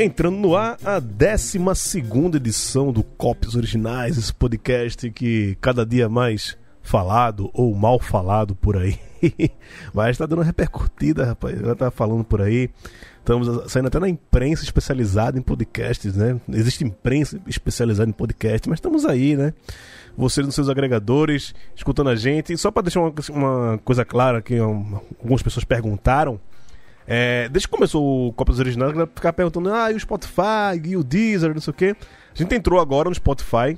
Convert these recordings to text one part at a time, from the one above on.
Entrando no ar a 12 edição do Copies Originais, esse podcast que cada dia mais falado ou mal falado por aí. Mas está dando repercutida, rapaz. Já tá falando por aí. Estamos saindo até na imprensa especializada em podcasts, né? Existe imprensa especializada em podcast, mas estamos aí, né? Vocês nos seus agregadores, escutando a gente. E só para deixar uma, uma, coisa clara que um, algumas pessoas perguntaram. É, desde que começou o Copas Originais, a ficar perguntando, ah, e o Spotify, e o Deezer, não sei o quê. A gente entrou agora no Spotify.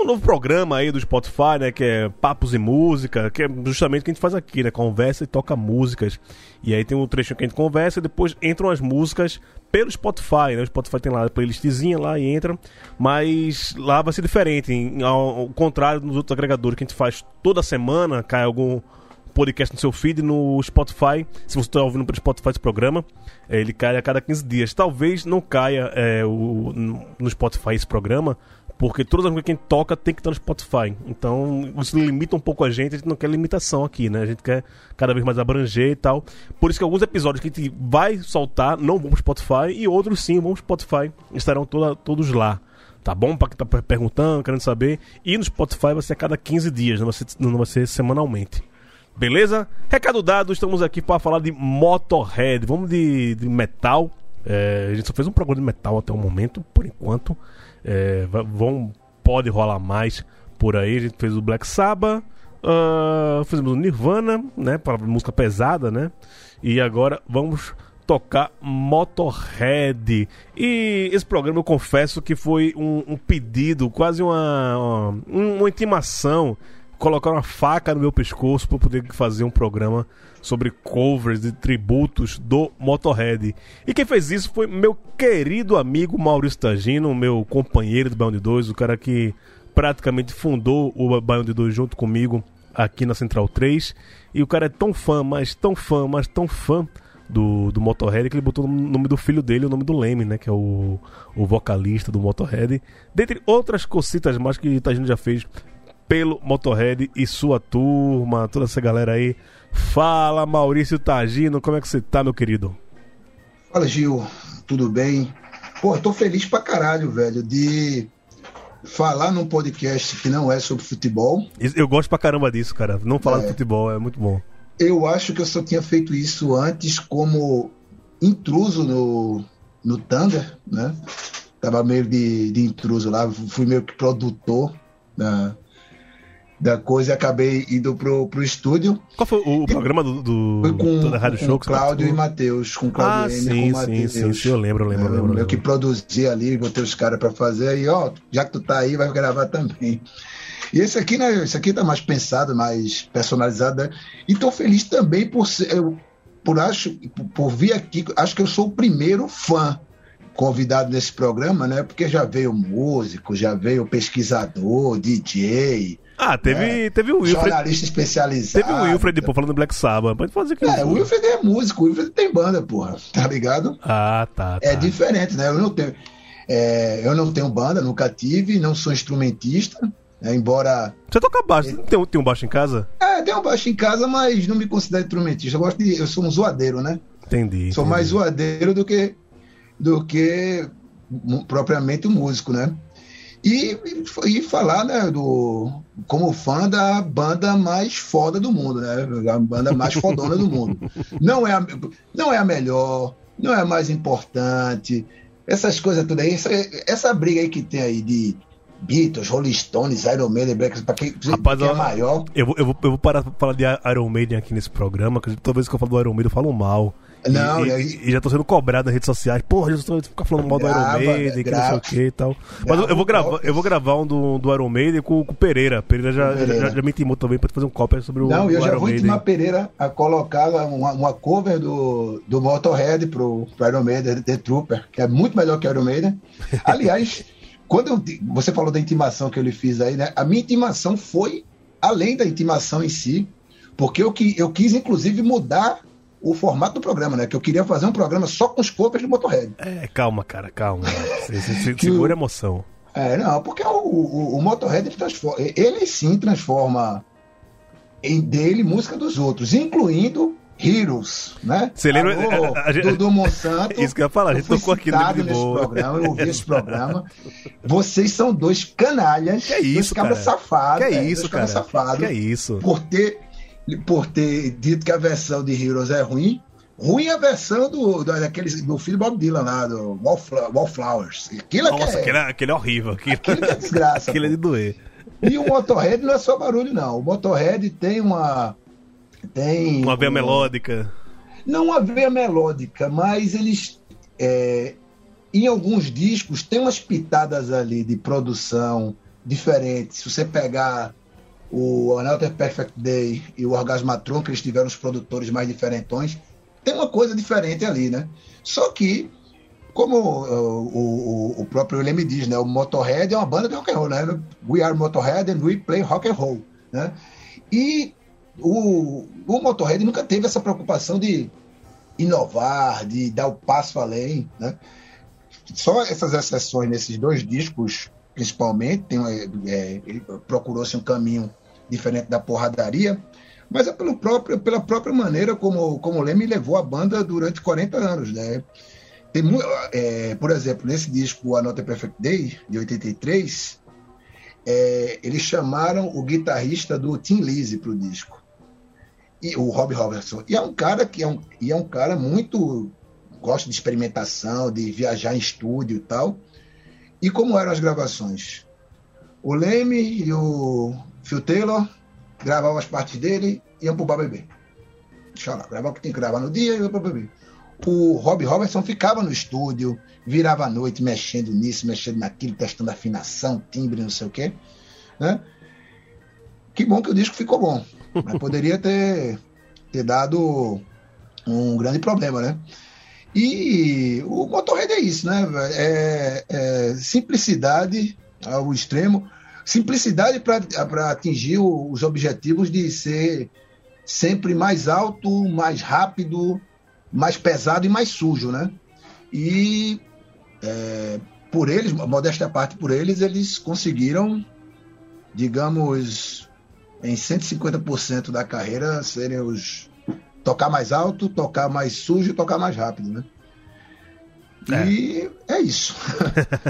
Um novo programa aí do Spotify, né? Que é Papos e Música, que é justamente o que a gente faz aqui, né? Conversa e toca músicas. E aí tem um trecho que a gente conversa e depois entram as músicas pelo Spotify, né? O Spotify tem lá a playlistzinha lá e entra. Mas lá vai ser diferente. Ao contrário dos outros agregadores que a gente faz toda semana, cai algum podcast no seu feed no Spotify. Se você está ouvindo pelo Spotify esse programa, ele cai a cada 15 dias. Talvez não caia é, o, no Spotify esse programa, porque todas as coisas que a gente toca tem que estar no Spotify. Então, isso limita um pouco a gente, a gente não quer limitação aqui, né? A gente quer cada vez mais abranger e tal. Por isso que alguns episódios que a gente vai soltar não vão pro Spotify e outros sim vão pro Spotify. Estarão toda, todos lá. Tá bom? Pra quem tá perguntando, querendo saber. E no Spotify vai ser a cada 15 dias, não vai ser, não vai ser semanalmente. Beleza? Recado dado, estamos aqui para falar de Motorhead. Vamos de, de metal. É, a gente só fez um programa de metal até o momento, por enquanto. É, vão, pode rolar mais por aí. A gente fez o Black Sabbath, uh, fizemos o Nirvana, né? Para música pesada, né? E agora vamos tocar Motorhead. E esse programa eu confesso que foi um, um pedido, quase uma, uma, uma intimação colocar uma faca no meu pescoço para poder fazer um programa sobre covers e tributos do Motorhead. E quem fez isso foi meu querido amigo Maurício Tagino, meu companheiro do de 2, o cara que praticamente fundou o de 2 junto comigo aqui na Central 3. E o cara é tão fã, mas tão fã, mas tão fã do, do Motorhead que ele botou o nome do filho dele, o nome do Leme, né? Que é o, o vocalista do Motorhead. Dentre outras cositas mais que o Tagino já fez pelo Motorhead e sua turma, toda essa galera aí. Fala, Maurício Tagino, como é que você tá, meu querido? Fala, Gil, tudo bem? Pô, tô feliz pra caralho, velho, de falar num podcast que não é sobre futebol. Eu gosto pra caramba disso, cara. Não falar é. de futebol é muito bom. Eu acho que eu só tinha feito isso antes como intruso no, no Thunder, né? Tava meio de, de intruso lá, fui meio que produtor da, da coisa e acabei indo pro, pro estúdio. Qual foi o, programa do, do foi com, da Rádio com Show? Com Cláudio e Matheus. Com Cláudio ah, sim, com sim, sim, sim, eu lembro, lembro, eu, lembro. Eu que produzi ali, botei os caras para fazer e ó, já que tu tá aí, vai gravar também. E esse aqui, né, esse aqui tá mais pensado, mais personalizado, né? E tô feliz também por ser, eu, por acho, por vir aqui, acho que eu sou o primeiro fã convidado nesse programa, né? Porque já veio músico, já veio pesquisador, DJ, ah, teve, é, teve o Wilfred. Jornalista especializado. Teve o Wilfred, pô, falando do Black Sabbath. Pode fazer que. É, o Wilfred é músico, o Wilfred tem banda, porra. Tá ligado? Ah, tá. É tá. É diferente, né? Eu não tenho. É, eu não tenho banda, nunca tive, não sou instrumentista. Né? embora. Você toca baixo? Tem, um, tem um baixo em casa? É, tem um baixo em casa, mas não me considero instrumentista. Eu gosto de. Eu sou um zoadeiro, né? Entendi. Sou entendi. mais zoadeiro do que. do que propriamente um músico, né? E, e falar, né, do, como fã da banda mais foda do mundo, né? A banda mais fodona do mundo. Não é, a, não é a melhor, não é a mais importante, essas coisas tudo aí, essa, essa briga aí que tem aí de Beatles, Rolling Stones, Iron Maiden, Black pra quem, Rapaz, quem é maior. Eu vou, eu, vou, eu vou parar pra falar de Iron Maiden aqui nesse programa, porque toda vez que eu falo do Iron Maiden eu falo mal. Não, e, e, e, já tô sendo cobrado nas redes sociais. Porra, já tô ficar falando mal do Iron Maiden, que não sei o que e tal. Mas eu, eu, vou gravar, eu vou gravar um do, do Iron Maiden com, com o Pereira. Pereira já, Pereira. já, já, me intimou também pra fazer um cópia sobre o Não, eu já vou intimar Pereira a colocar uma, uma cover do, do Motorhead pro, pro Iron Maiden, The Trooper, que é muito melhor que o Iron Maiden. Aliás, quando eu, você falou da intimação que ele fez aí, né? A minha intimação foi além da intimação em si, porque eu, eu quis, inclusive, mudar o formato do programa, né? Que eu queria fazer um programa só com os covers do Motorhead. É, calma, cara, calma. Você, segura a emoção. É, não, porque o, o, o Motorhead ele, transforma, ele sim transforma em dele música dos outros, incluindo Heroes, né? Você lembra? Alô, a, a, do Monsanto. Isso que eu ia falar, a gente tocou aqui no nesse programa, eu ouvi esse programa. Vocês são dois canalhas, que é isso, dois cabras safados. Que é isso, cara? Safados, que é isso? Por ter, por ter dito que a versão de Heroes é ruim. Ruim a versão do, do, daquele, do filho Bob Dylan lá, do Wallflowers. Aquilo é Nossa, é, aquele, é, aquele é horrível. Aquilo, aquilo é desgraça. aquele é de doer. E o Motorhead não é só barulho, não. O Motorhead tem uma tem. Uma veia um... melódica. Não uma veia melódica, mas eles. É, em alguns discos tem umas pitadas ali de produção diferentes. Se você pegar o Another Perfect Day e o Orgasmatron, que eles tiveram os produtores mais diferentões, tem uma coisa diferente ali, né? Só que, como o, o, o próprio Leme diz, né? O Motorhead é uma banda de rock and roll, né? We are Motorhead and we play rock and roll, né? E o, o Motorhead nunca teve essa preocupação de inovar, de dar o passo além, né? Só essas exceções nesses dois discos, principalmente, tem, é, procurou-se um caminho diferente da porradaria, mas é pelo próprio, pela própria maneira como, como o Leme levou a banda durante 40 anos, né? Tem, é, por exemplo, nesse disco A Nota Perfect Day, de 83, é, eles chamaram o guitarrista do Tim Lizzy para o disco e o Rob Robertson. E é um cara que é um, e é um cara muito gosta de experimentação, de viajar em estúdio e tal. E como eram as gravações? O Leme e o Phil Taylor gravavam as partes dele e iam pro bar beber. Deixa lá, gravar o que tem que gravar no dia e iam pro beber. O Rob Robertson ficava no estúdio, virava a noite mexendo nisso, mexendo naquilo, testando afinação, timbre, não sei o quê. Né? Que bom que o disco ficou bom. Mas poderia ter, ter dado um grande problema, né? E o Motorhead é isso, né? É, é simplicidade ao extremo, simplicidade para atingir os objetivos de ser sempre mais alto, mais rápido, mais pesado e mais sujo, né? E é, por eles, modéstia à parte por eles, eles conseguiram, digamos, em 150% da carreira serem os tocar mais alto, tocar mais sujo e tocar mais rápido, né? É. E é isso.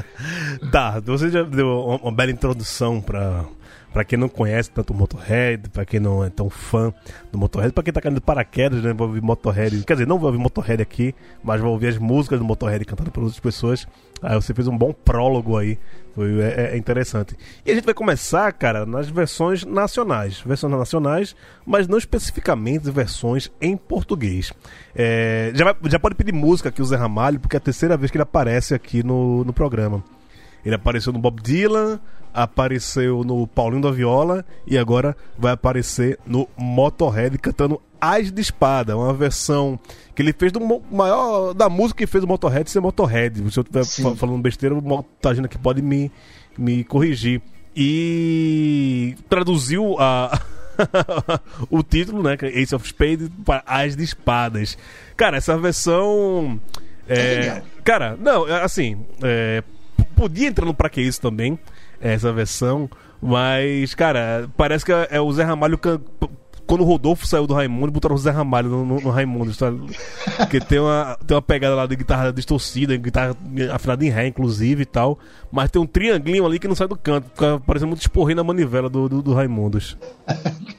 tá, você já deu uma bela introdução para para quem não conhece tanto o Motorhead, para quem não é tão fã do Motorhead, para quem tá caindo de paraquedas, né, vai ouvir Motorhead, quer dizer, não vai ouvir Motorhead aqui, mas vai ouvir as músicas do Motorhead cantadas por outras pessoas. Aí você fez um bom prólogo aí, foi é, é interessante. E a gente vai começar, cara, nas versões nacionais, versões nacionais, mas não especificamente versões em português. É, já, vai, já pode pedir música aqui o Zé Ramalho, porque é a terceira vez que ele aparece aqui no, no programa. Ele apareceu no Bob Dylan, apareceu no Paulinho da Viola e agora vai aparecer no Motorhead cantando As de Espada, uma versão que ele fez do maior da música que fez o Motorhead ser Motorhead. Se eu estiver falando besteira, o Montagina que pode me, me corrigir. E traduziu a o título, né, é Ace of Spades para As de Espadas. Cara, essa versão é, cara, não, assim, é, podia entrar no Pra Que Isso também, essa versão. Mas, cara, parece que é o Zé Ramalho quando o Rodolfo saiu do Raimundo, botaram o Zé Ramalho no, no, no Raimundo. Porque tem uma, tem uma pegada lá de guitarra distorcida, guitarra afinada em Ré, inclusive e tal. Mas tem um triangulinho ali que não sai do canto. Fica parecendo muito esporrinho na manivela do, do, do Raimundos.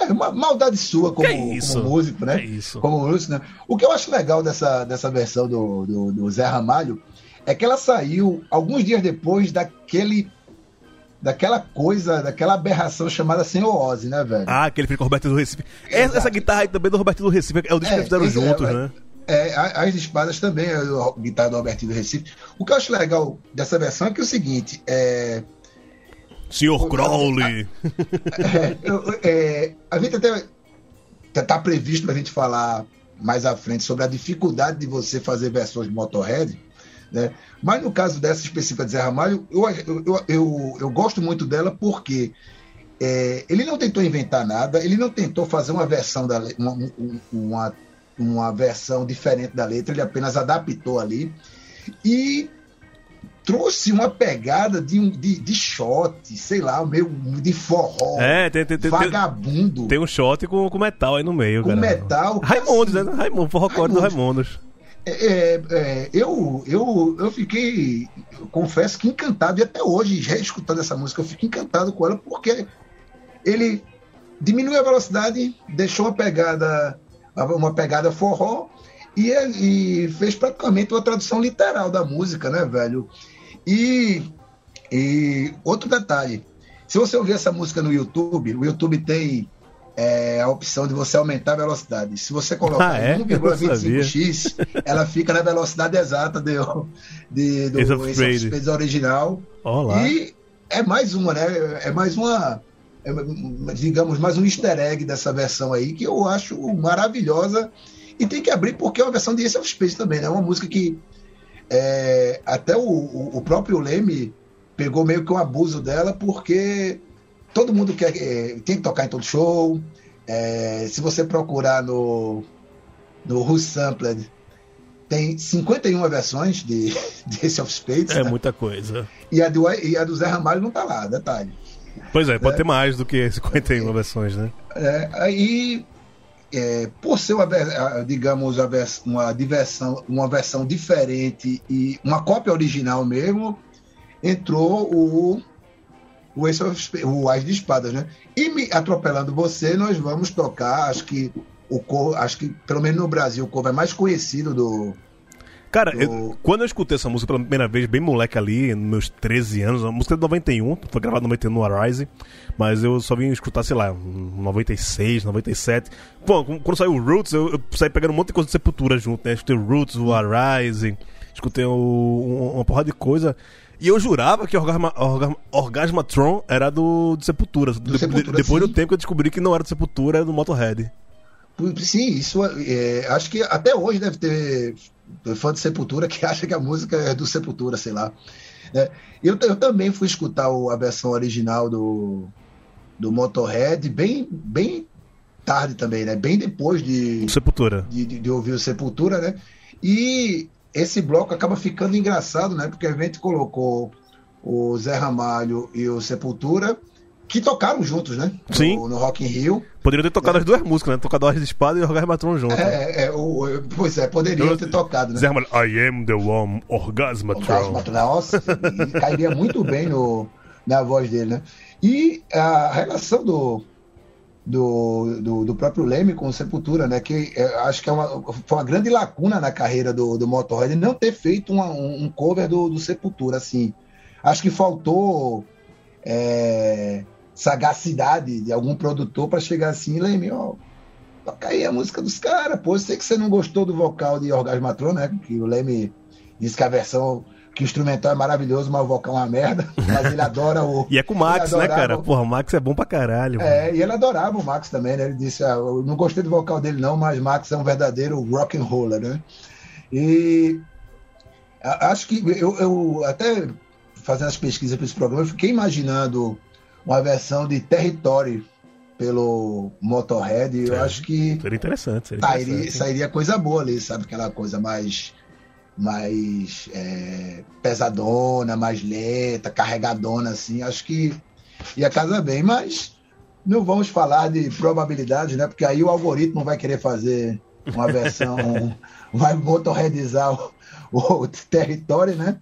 É uma maldade sua como, como músico, né? É isso. Como músico, né? O que eu acho legal dessa, dessa versão do, do, do Zé Ramalho é que ela saiu alguns dias depois daquele daquela coisa, daquela aberração chamada Senhor Ozzy, né, velho? Ah, aquele filme com o Roberto do Recife. Essa, essa, guitarra aí também do Roberto do Recife, é o disco é, que eles fizeram é, juntos, é, né? É, as espadas também a guitarra do Roberto do Recife. O que eu acho legal dessa versão é que é o seguinte, é... Senhor Crowley! É, é, a gente até tá, tá previsto pra gente falar mais à frente sobre a dificuldade de você fazer versões de Motorhead, né? Mas no caso dessa específica de Zé Ramalho, eu, eu, eu, eu gosto muito dela porque é, ele não tentou inventar nada, ele não tentou fazer uma versão da uma, uma, uma versão diferente da letra, ele apenas adaptou ali. E trouxe uma pegada de, um, de, de shot, sei lá, meio de forró. É, tem, tem, tem, vagabundo. Tem um shot com, com metal aí no meio, com cara. metal. Raimundos, assim, né? Raimundo, forró do Raimundos. É, é, é, eu, eu, eu fiquei, eu confesso que encantado, e até hoje, já escutando essa música, eu fico encantado com ela, porque ele diminuiu a velocidade, deixou uma pegada, uma pegada forró, e, e fez praticamente uma tradução literal da música, né, velho? E, e outro detalhe, se você ouvir essa música no YouTube, o YouTube tem é, a opção de você aumentar a velocidade. Se você colocar ah, é? 1,25x, ela fica na velocidade exata de, de, do Ace of Spades original. Olá. E é mais uma, né? É mais uma, é, digamos, mais um easter egg dessa versão aí, que eu acho maravilhosa. E tem que abrir porque é uma versão de Ace of Spades também, né? É uma música que é, até o, o, próprio Leme pegou meio que um abuso dela, porque todo mundo quer, é, tem que tocar em todo show. É, se você procurar no, no Who Sampled, tem 51 versões de, de Ace of Spades. É né? muita coisa. E a, do, e a do Zé Ramalho não tá lá, detalhe. Pois é, pode é. ter mais do que 51 versões, né? É, aí, é, por ser uma, digamos, uma diversão, uma versão diferente e uma cópia original mesmo, entrou o o Ace of, o Ás de Espadas, né? E me atropelando você, nós vamos tocar, acho que o cor, acho que pelo menos no Brasil o cover mais conhecido do Cara, do... eu, quando eu escutei essa música pela primeira vez, bem moleque ali, nos meus 13 anos, a música é de 91, foi gravada no 91 no Arise, mas eu só vim escutar, sei lá, 96, 97. Bom, quando saiu o Roots, eu, eu saí pegando um monte de coisa de Sepultura junto, né? Escutei o Roots, o Arise, escutei o, uma porrada de coisa. E eu jurava que Orgasma, Orgasma, Orgasmatron era do, do Sepultura. Do de, Sepultura depois sim. do tempo que eu descobri que não era do Sepultura, era do Motorhead. Sim, isso é, acho que até hoje deve ter fã de Sepultura que acha que a música é do Sepultura, sei lá. É, eu, eu também fui escutar o, a versão original do, do Motorhead bem, bem tarde também, né? Bem depois de Sepultura. De, de, de ouvir o Sepultura, né? E esse bloco acaba ficando engraçado, né? Porque a gente colocou o Zé Ramalho e o Sepultura, que tocaram juntos, né? Sim. No, no Rock in Rio. Poderiam ter tocado é. as duas músicas, né? Tocado Horas de Espada e Orgasmatron junto. É, é, o, pois é, poderiam ter tocado, né? Zé Ramalho, I am the one, Orgasmatron. Orgasmatron, nossa, cairia muito bem no, na voz dele, né? E a relação do, do, do, do, próprio Leme com o Sepultura, né? Que é, acho que é uma, foi uma grande lacuna na carreira do, do Motorhead não ter feito uma, um, cover do, do, Sepultura, assim. Acho que faltou é, sagacidade de algum produtor para chegar assim, Leme, ó, toca aí a música dos caras, pô. Eu sei que você não gostou do vocal de Orgasmatron, né? Que o Leme disse que a versão que o instrumental é maravilhoso, mas o vocal é uma merda. Mas ele adora o. e é com o Max, né, cara? Porra, o Max é bom pra caralho. É, mano. e ele adorava o Max também, né? Ele disse: ah, eu não gostei do vocal dele, não, mas Max é um verdadeiro rock and roller, né? E acho que eu, eu até fazendo as pesquisas para esse programa, eu fiquei imaginando uma versão de Territory pelo Motorhead. E eu acho que. Seria interessante. Seria sairia, interessante. sairia coisa boa ali, sabe? Aquela coisa mais mais é, pesadona, mais lenta, carregadona, assim. Acho que ia casar bem, mas não vamos falar de probabilidades, né? Porque aí o algoritmo vai querer fazer uma versão, vai motorredizar o, o, território, né?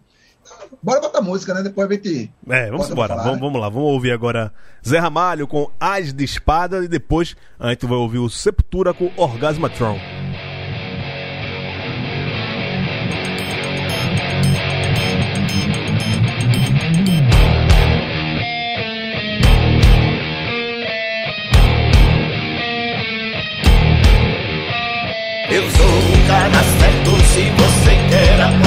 Bora botar música, né? Depois a gente. É, vamos embora. Falar, vamos, né? vamos lá. Vamos ouvir agora Zé Ramalho com As de Espada e depois a gente vai ouvir o Sepultura com Orgasmatron. Cara certo se você quer apostar.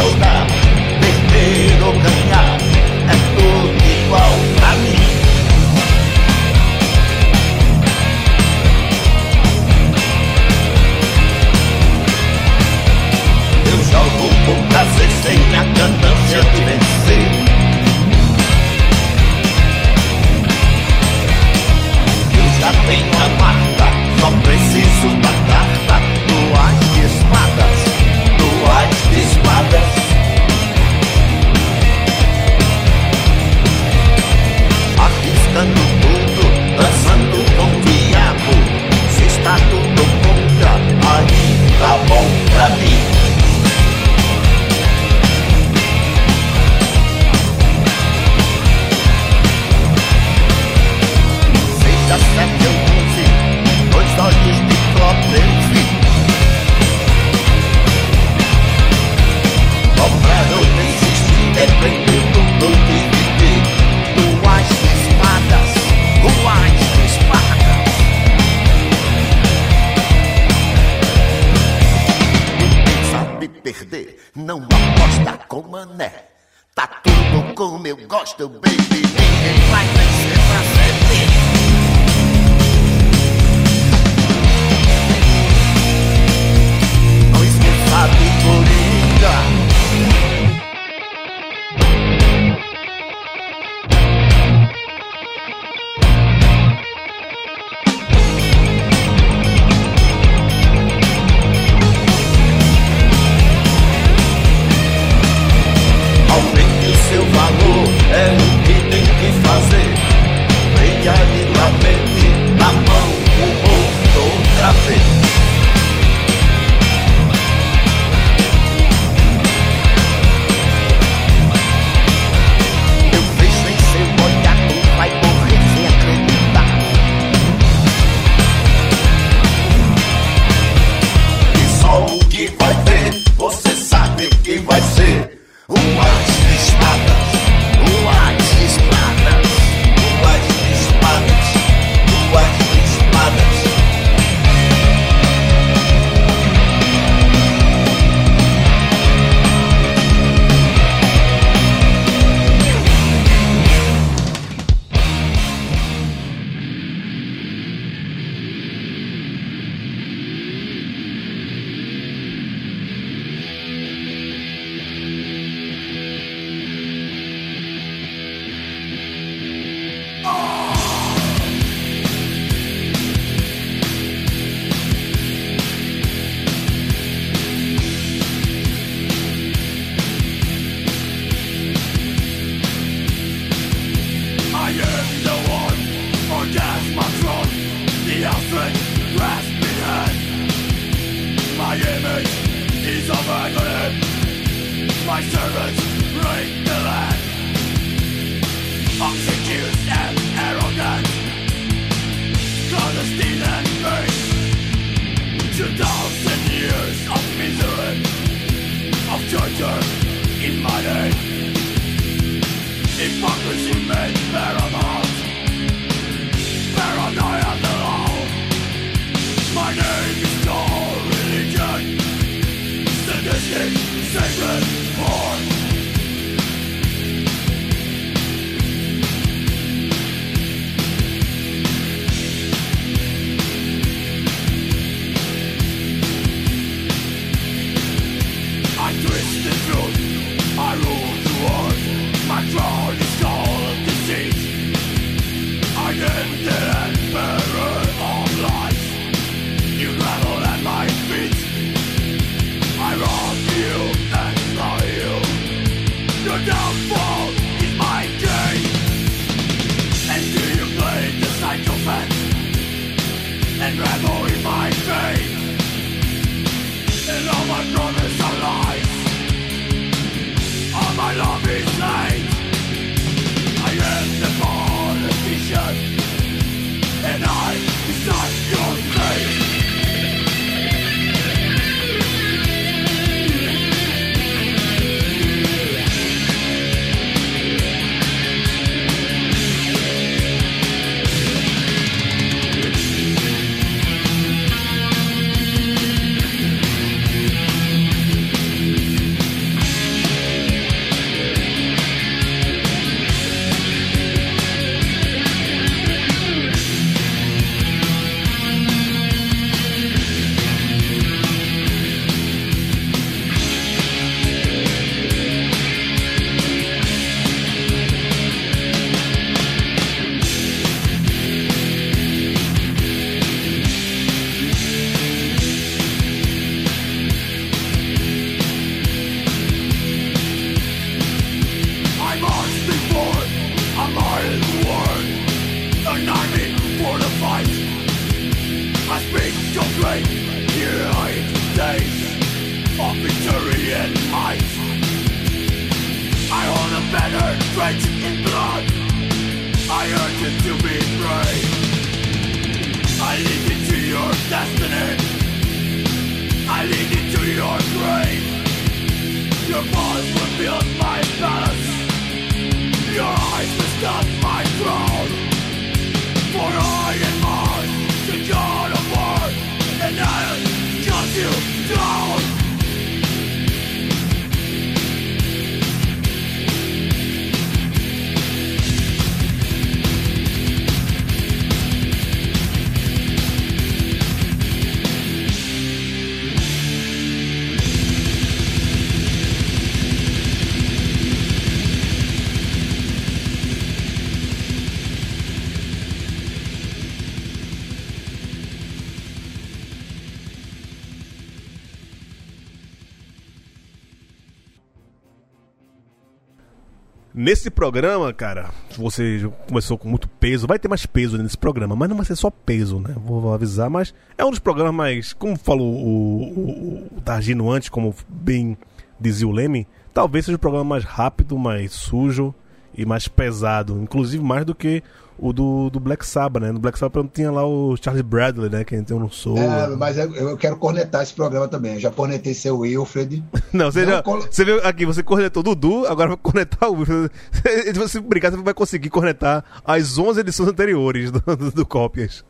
Nesse programa, cara, você começou com muito peso, vai ter mais peso nesse programa, mas não vai ser só peso, né? Vou avisar, mas é um dos programas mais, como falou o, o, o Targino antes, como bem dizia o Leme, talvez seja o programa mais rápido, mais sujo e mais pesado, inclusive mais do que o do, do Black Sabbath, né? No Black Sabbath não tinha lá o Charles Bradley, né? Que gente não sou. É, mas eu, eu quero cornetar esse programa também. Eu já cornetei seu Wilfred. Não, você Não, já. colo- Você viu aqui, você cornetou o Dudu, agora vai cornetar o Wilfred. Se você brincar, você vai conseguir cornetar as 11 edições anteriores do, do, do Cópias.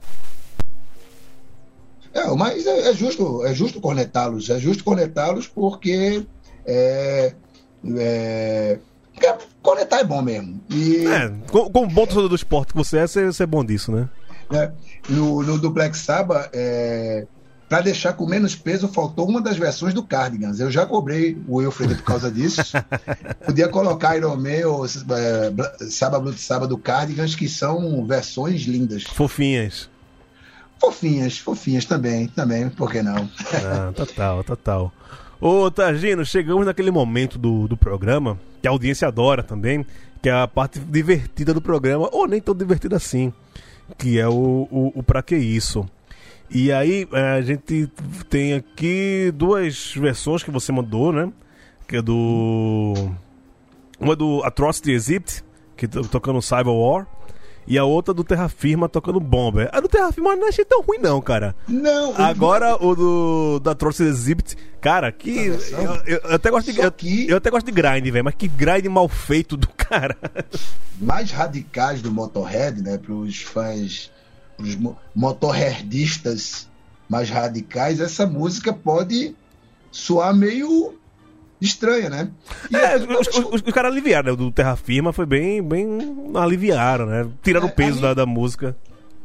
É, mas é, é justo, é justo cornetá-los, é justo cornetá-los porque é, é, porque cornetar é bom mesmo. E É, com- como bom torcedor do esporte que você é, você, é bom disso, né? né, no, no do Black Sabbath, é, para deixar com menos peso, faltou uma das versões do Cardigans. Eu já cobrei o Wilfred por causa disso. Podia colocar Iron Man ou é, Bla- Sabbath Blood Sabbath do Cardigans, que são versões lindas. Fofinhas. Fofinhas, fofinhas também, também, por que não? Ah, total, total. Ô, Targino, chegamos naquele momento do, do programa que a audiência adora também, que é a parte divertida do programa, ou nem tão divertida assim, que é o, o, o Pra Que Isso. E aí, eh, a gente tem aqui duas versões que você mandou, né? Que é do. Uma é do Atrocity Exhibit, que tocando Cyber War. E a outra do Terra Firma tocando Bomber. A do Terra Firma eu não achei tão ruim, não, cara. Não, Agora o do da Atrocity Exhibit, cara, que eu, versão? eu- eu até gosto de eu, que- eu até gosto de grind, velho, mas que grind mal feito do cara. mais radicais do Motorhead, né, para os fãs, os motorheadistas mais radicais, essa música pode soar meio estranha, né? E É, eu- os, os, os- os caras aliviaram, né? O do Terra Firma foi bem, bem aliviaram, né? Tiraram É, o peso da, da música.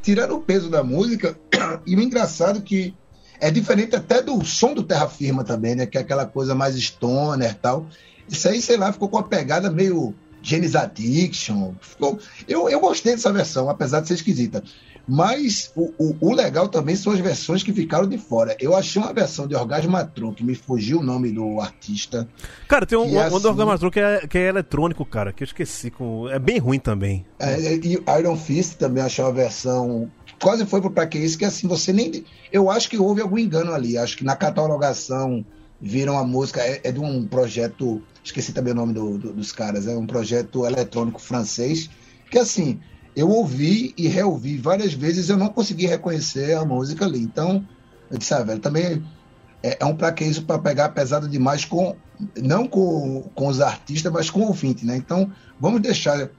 tiraram o peso da música, e o engraçado que é diferente até do som do Terra Firma também, né? Que é aquela coisa mais stoner e tal. Isso aí, sei lá, ficou com uma pegada meio Genesis Addiction. Ficou... Eu, eu gostei dessa versão, apesar de ser esquisita. Mas o, o, o legal também são as versões que ficaram de fora. Eu achei uma versão de Orgasmatron, que me fugiu o nome do artista. Cara, tem um, um, assim- do Orgamatron que é, que é eletrônico, cara, que eu esqueci. Com, é bem ruim também. É, e Iron Fist também achei uma versão. Quase foi pro pra que isso, que assim, você nem. Eu acho que houve algum engano ali. Acho que na catalogação viram a música. É, é de um projeto. Esqueci também o nome do- do- dos caras. É um projeto eletrônico francês. Que assim, eu ouvi e reouvi várias vezes eu não consegui reconhecer a música ali. Então, eu disse, ah, velho, também é, é um isso para pegar pesado demais com. Não com, com os artistas, mas com o ouvinte, né? Então, vamos deixar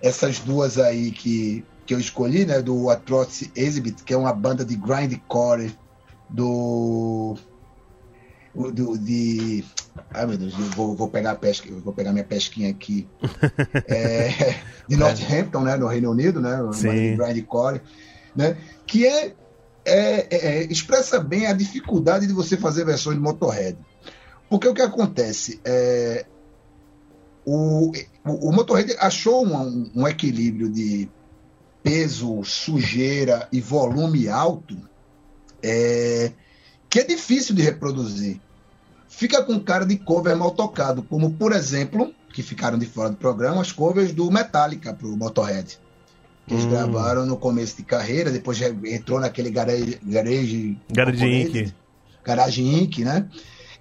essas duas aí que, que eu escolhi, né? Do Atrocity Exhibit, que é uma banda de grindcore do. Do de. Ai meu Deus, eu vou, vou pegar a pesca, eu vou pegar minha pesquinha aqui. É, de Northampton, né? No Reino Unido, né? Sim. de grindcore, né? Que é, é, é- expressa bem a dificuldade de você fazer versões de Motorhead. Porque o que acontece é o, o, o Motorhead achou um, um equilíbrio de peso, sujeira e volume alto é, que é difícil de reproduzir. Fica com cara de cover mal tocado, como por exemplo, que ficaram de fora do programa, as covers do Metallica para o Motorhead. Que eles Hum. gravaram no começo de carreira, depois já entrou naquele garage, garage, Garage Inc. Garage Inc, né?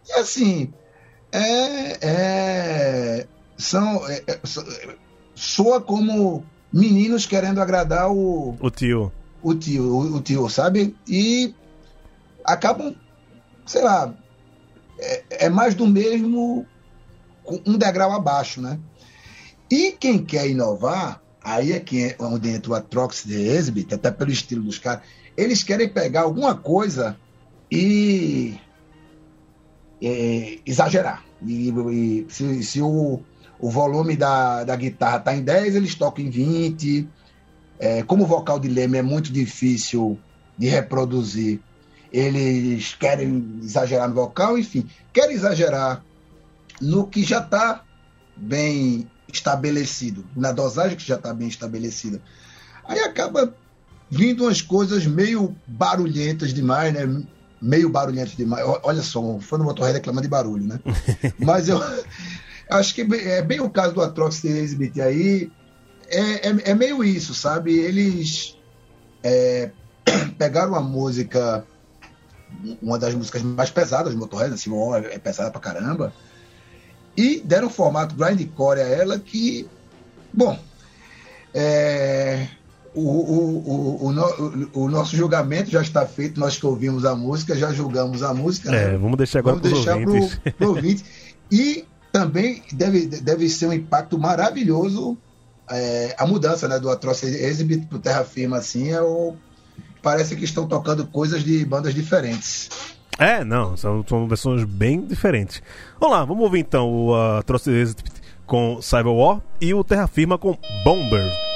E assim, é, é- são, é- é- so- soa como meninos querendo agradar o, O tio. o tio, o, o tio, sabe? E acabam, sei lá, é, é mais do mesmo, um degrau abaixo, né? E quem quer inovar, aí é que é onde entra o Atrox de Exhibit, até pelo estilo dos caras, eles querem pegar alguma coisa e é, exagerar. E, e se, se o, o volume da, da guitarra está em 10, eles tocam em 20. É, como o vocal de Leme é muito difícil de reproduzir, eles querem exagerar no vocal, enfim, querem exagerar no que já está bem estabelecido, na dosagem que já está bem estabelecida. Aí acaba vindo umas coisas meio barulhentas demais, né? Meio barulhentas demais. Olha só, um fã do Motorhead reclama de barulho, né? Mas eu, Acho que é bem o caso do Atrocity Exhibit aí. É, é, é, meio isso, sabe? Eles é, pegaram uma música, uma das músicas mais pesadas do Motorhead, assim, é, é pesada pra caramba, e deram um formato grindcore a ela que, bom, é, o, o, o, o, nosso julgamento já está feito, nós que ouvimos a música, já julgamos a música. É, né? vamos deixar agora para os ouvintes. Pro, pro ouvinte. E também deve, deve ser um impacto maravilhoso é, a mudança né, do Atrocity Exhibit para Terra Firma, assim, é o, parece que estão tocando coisas de bandas diferentes. É, não, são, são versões bem diferentes. Vamos lá, vamos ouvir então o uh, Atrocity Exhibit com Cyber War e o Terra Firma com Bomber.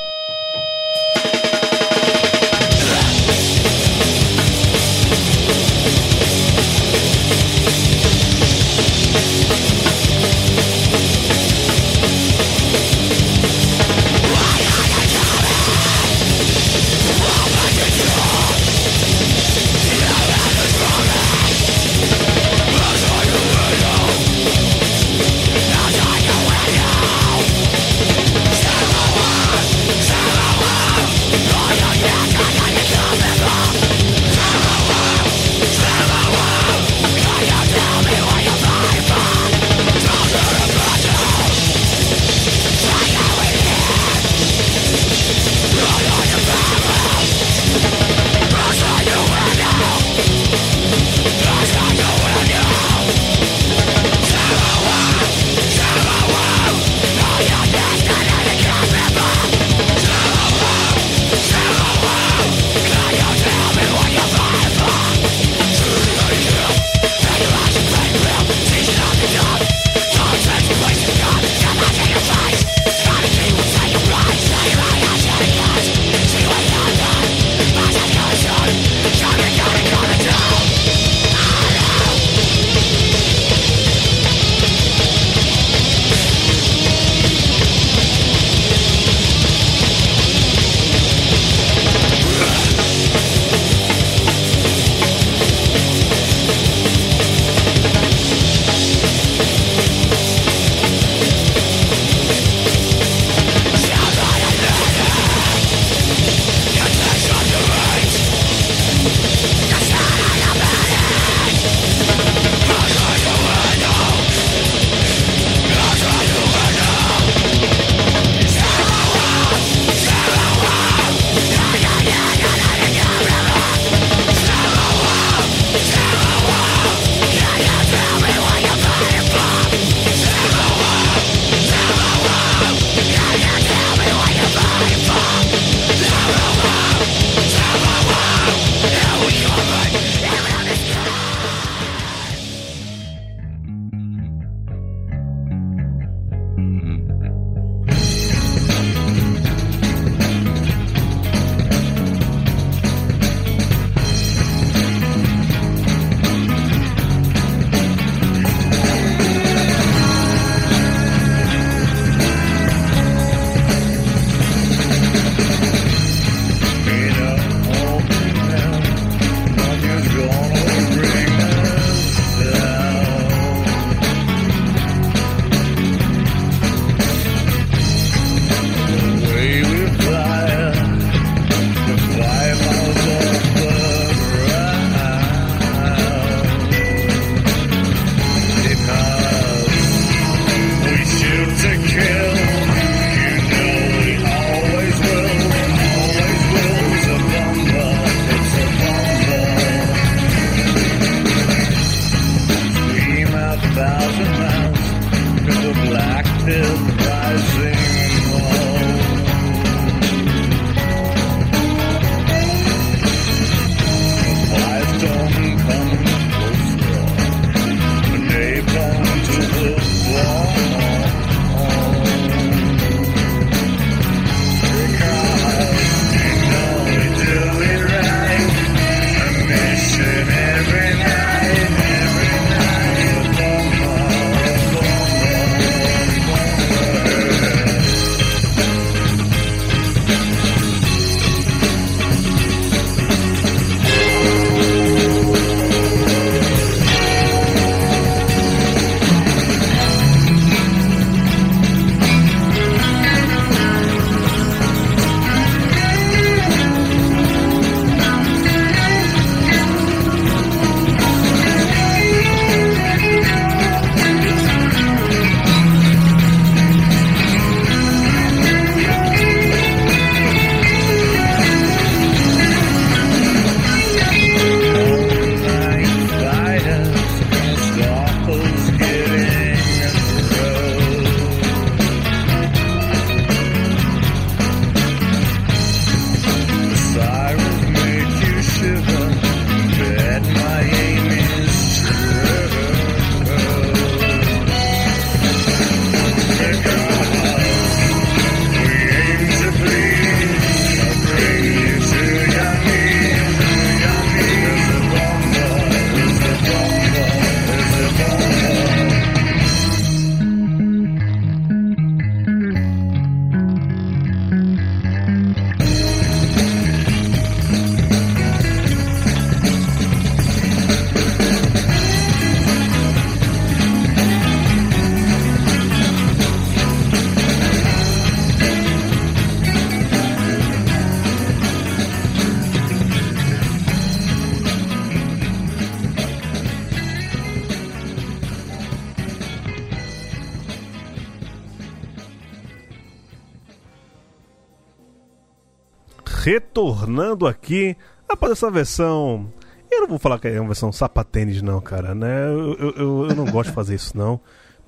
Retornando aqui após essa versão. Eu não vou falar que é uma versão sapatênis, não, cara, né? Eu, eu, eu, eu não gosto de fazer isso, não.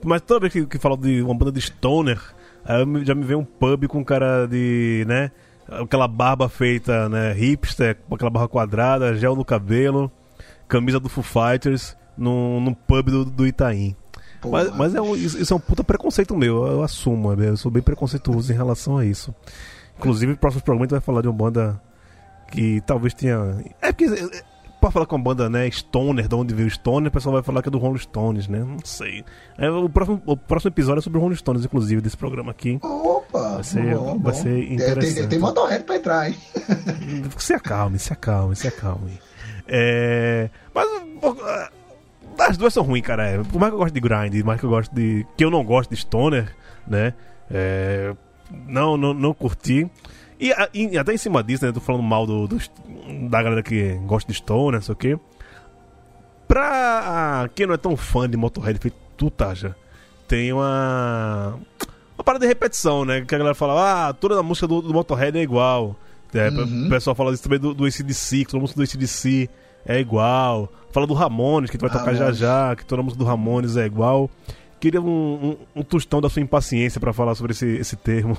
Mas toda vez que, que falo de uma banda de stoner, aí já me vem um pub com cara de, né? Aquela barba feita, né? Hipster, com aquela barba quadrada, gel no cabelo, camisa do Foo Fighters, num, num pub do, do Itaim. Mas, mas é um- isso é um puta preconceito meu, eu assumo, eu sou bem preconceituoso em relação a isso. Inclusive, no próximo programa a gente vai falar de uma banda que talvez tenha. É porque. é, Pra falar com a banda, né, Stoner, de onde veio o Stoner, o pessoal vai falar que é do Rolling Stones, né? Não sei. É, o, próximo, o próximo episódio é sobre o Rolling Stones, inclusive, desse programa aqui. Opa! Vai ser- bom, vai bom. ser Tem- interessante. Tem, tem Motorhead pra entrar, hein? Se acalme, se acalme, se acalme. É. Mas. As duas são ruins, cara. É, Por mais que eu goste de grind, por mais que eu goste de. Que eu não gosto de Stoner, né? É, Não, não, não curti. E, e até em cima disso, né? Tô falando mal do, dos- da galera que gosta de Stoner, não sei o quê. Pra quem não é tão fã de Motorhead feito tu, Taja, tem uma. Uma parada de repetição, né? Que a galera fala, ah, toda a música do, do Motorhead é igual. É, Uhum. O pessoal fala isso também do, do ACDC, que toda a música do ACDC é igual. Fala do Ramones, que tu vai tocar já Ramones. já, que toda a música do Ramones é igual. Queria um, um, um tostão da sua impaciência pra falar sobre esse, esse termo.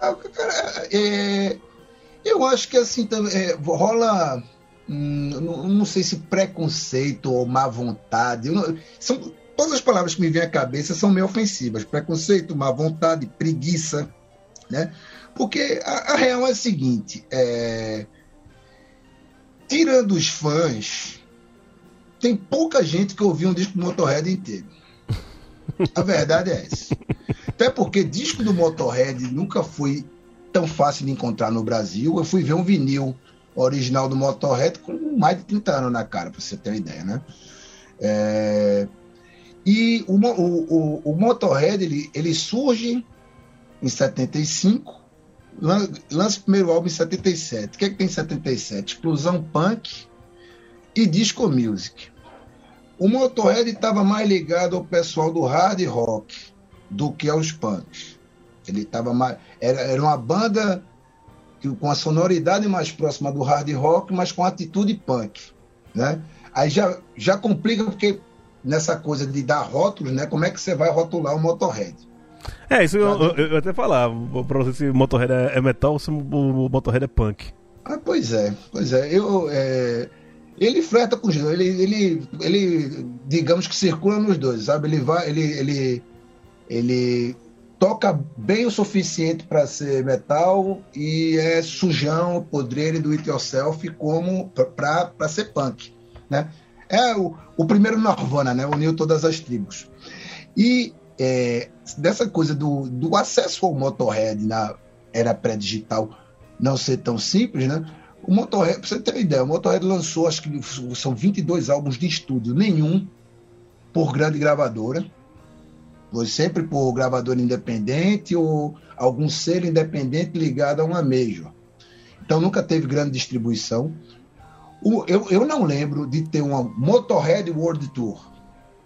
Ah, cara, é, eu acho que assim também é, rola. hum, não, não sei se preconceito ou má vontade. não- são, todas as palavras que me vêm à cabeça são meio ofensivas. Preconceito, má vontade, preguiça. Né? Porque a, a real é a seguinte: é, tirando os fãs, tem pouca gente que ouviu um disco do Motorhead inteiro. A verdade é essa. Até porque disco do Motorhead nunca foi tão fácil de encontrar no Brasil. Eu fui ver um vinil original do Motorhead com mais de 30 anos na cara, para você ter uma ideia, né? É, E o, o, o, o Motorhead ele, ele surge em 75, lan- lança o primeiro álbum em 77. O que é que tem em 77? Explosão Punk e Disco Music. O Motorhead estava mais ligado ao pessoal do hard rock do que aos punks. Ele estava mais. Era, era uma banda que, com a sonoridade mais próxima do hard rock, mas com atitude punk. Né? Aí já, já complica porque nessa coisa de dar rótulos, né? Como é que você vai rotular o Motorhead? É, isso eu, eu, eu até falar. Pra você se Motorhead é é metal ou se o o Motorhead é punk. Ah, pois é, pois é. Eu, é, ele flerta com os dois, ele, ele, ele, digamos que circula nos dois, sabe? Ele vai, ele, ele, ele toca bem o suficiente para ser metal e é sujão, podreiro do it yourself como para ser punk, né? É o, o primeiro Nirvana, né? Uniu todas as tribos. E é, dessa coisa do, do acesso ao Motorhead na era pré-digital não ser tão simples, né? O Motorhead, pra você ter uma ideia, o Motorhead lançou, acho que são 22 álbuns de estúdio, nenhum por grande gravadora, foi sempre por gravadora independente ou algum selo independente ligado a uma major. Então nunca teve grande distribuição. O- eu, eu não lembro de ter uma Motorhead World Tour.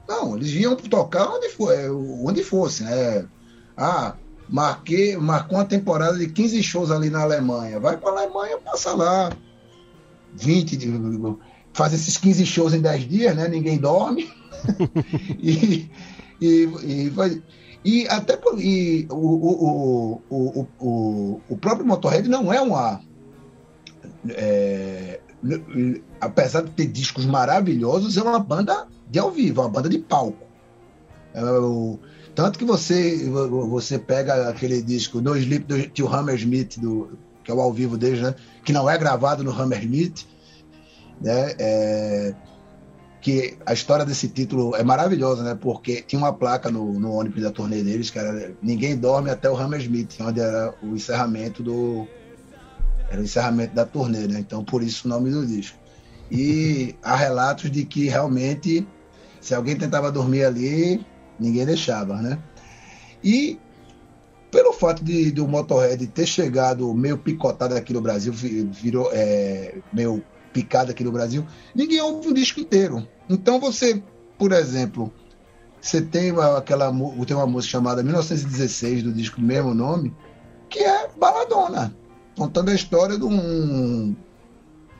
Não, eles iam tocar onde, for, onde fosse, né? Ah, marquei, marcou uma temporada de 15 shows ali na Alemanha. Vai para a Alemanha, passa lá 20, de- faz esses 15 shows em 10 dias, né? Ninguém dorme. e, e, e, vai- e até e o, o, o, o, o, próprio Motorhead não é uma. é, apesar de ter discos maravilhosos, é uma banda de ao vivo, é uma banda de palco. É o- tanto que você você pega aquele disco No Sleep do Tio Hammersmith, do, que é o ao vivo deles, né? que não é gravado no Hammersmith, né? É, que a história desse título é maravilhosa, né? Porque tinha uma placa no, no ônibus da turnê deles que era Ninguém dorme até o Hammersmith, onde era o encerramento do era o encerramento da turnê, né? Então por isso o nome do disco. E há relatos de que realmente se alguém tentava dormir ali, ninguém deixava, né? E pelo fato de do Motorhead ter chegado meio picotado aqui no Brasil, vi- virou é, meio picado aqui no Brasil, ninguém ouve o disco inteiro. Então você, por exemplo, você tem uma, aquela tem uma música chamada 1916 do disco do mesmo nome, que é baladona. contando a história de um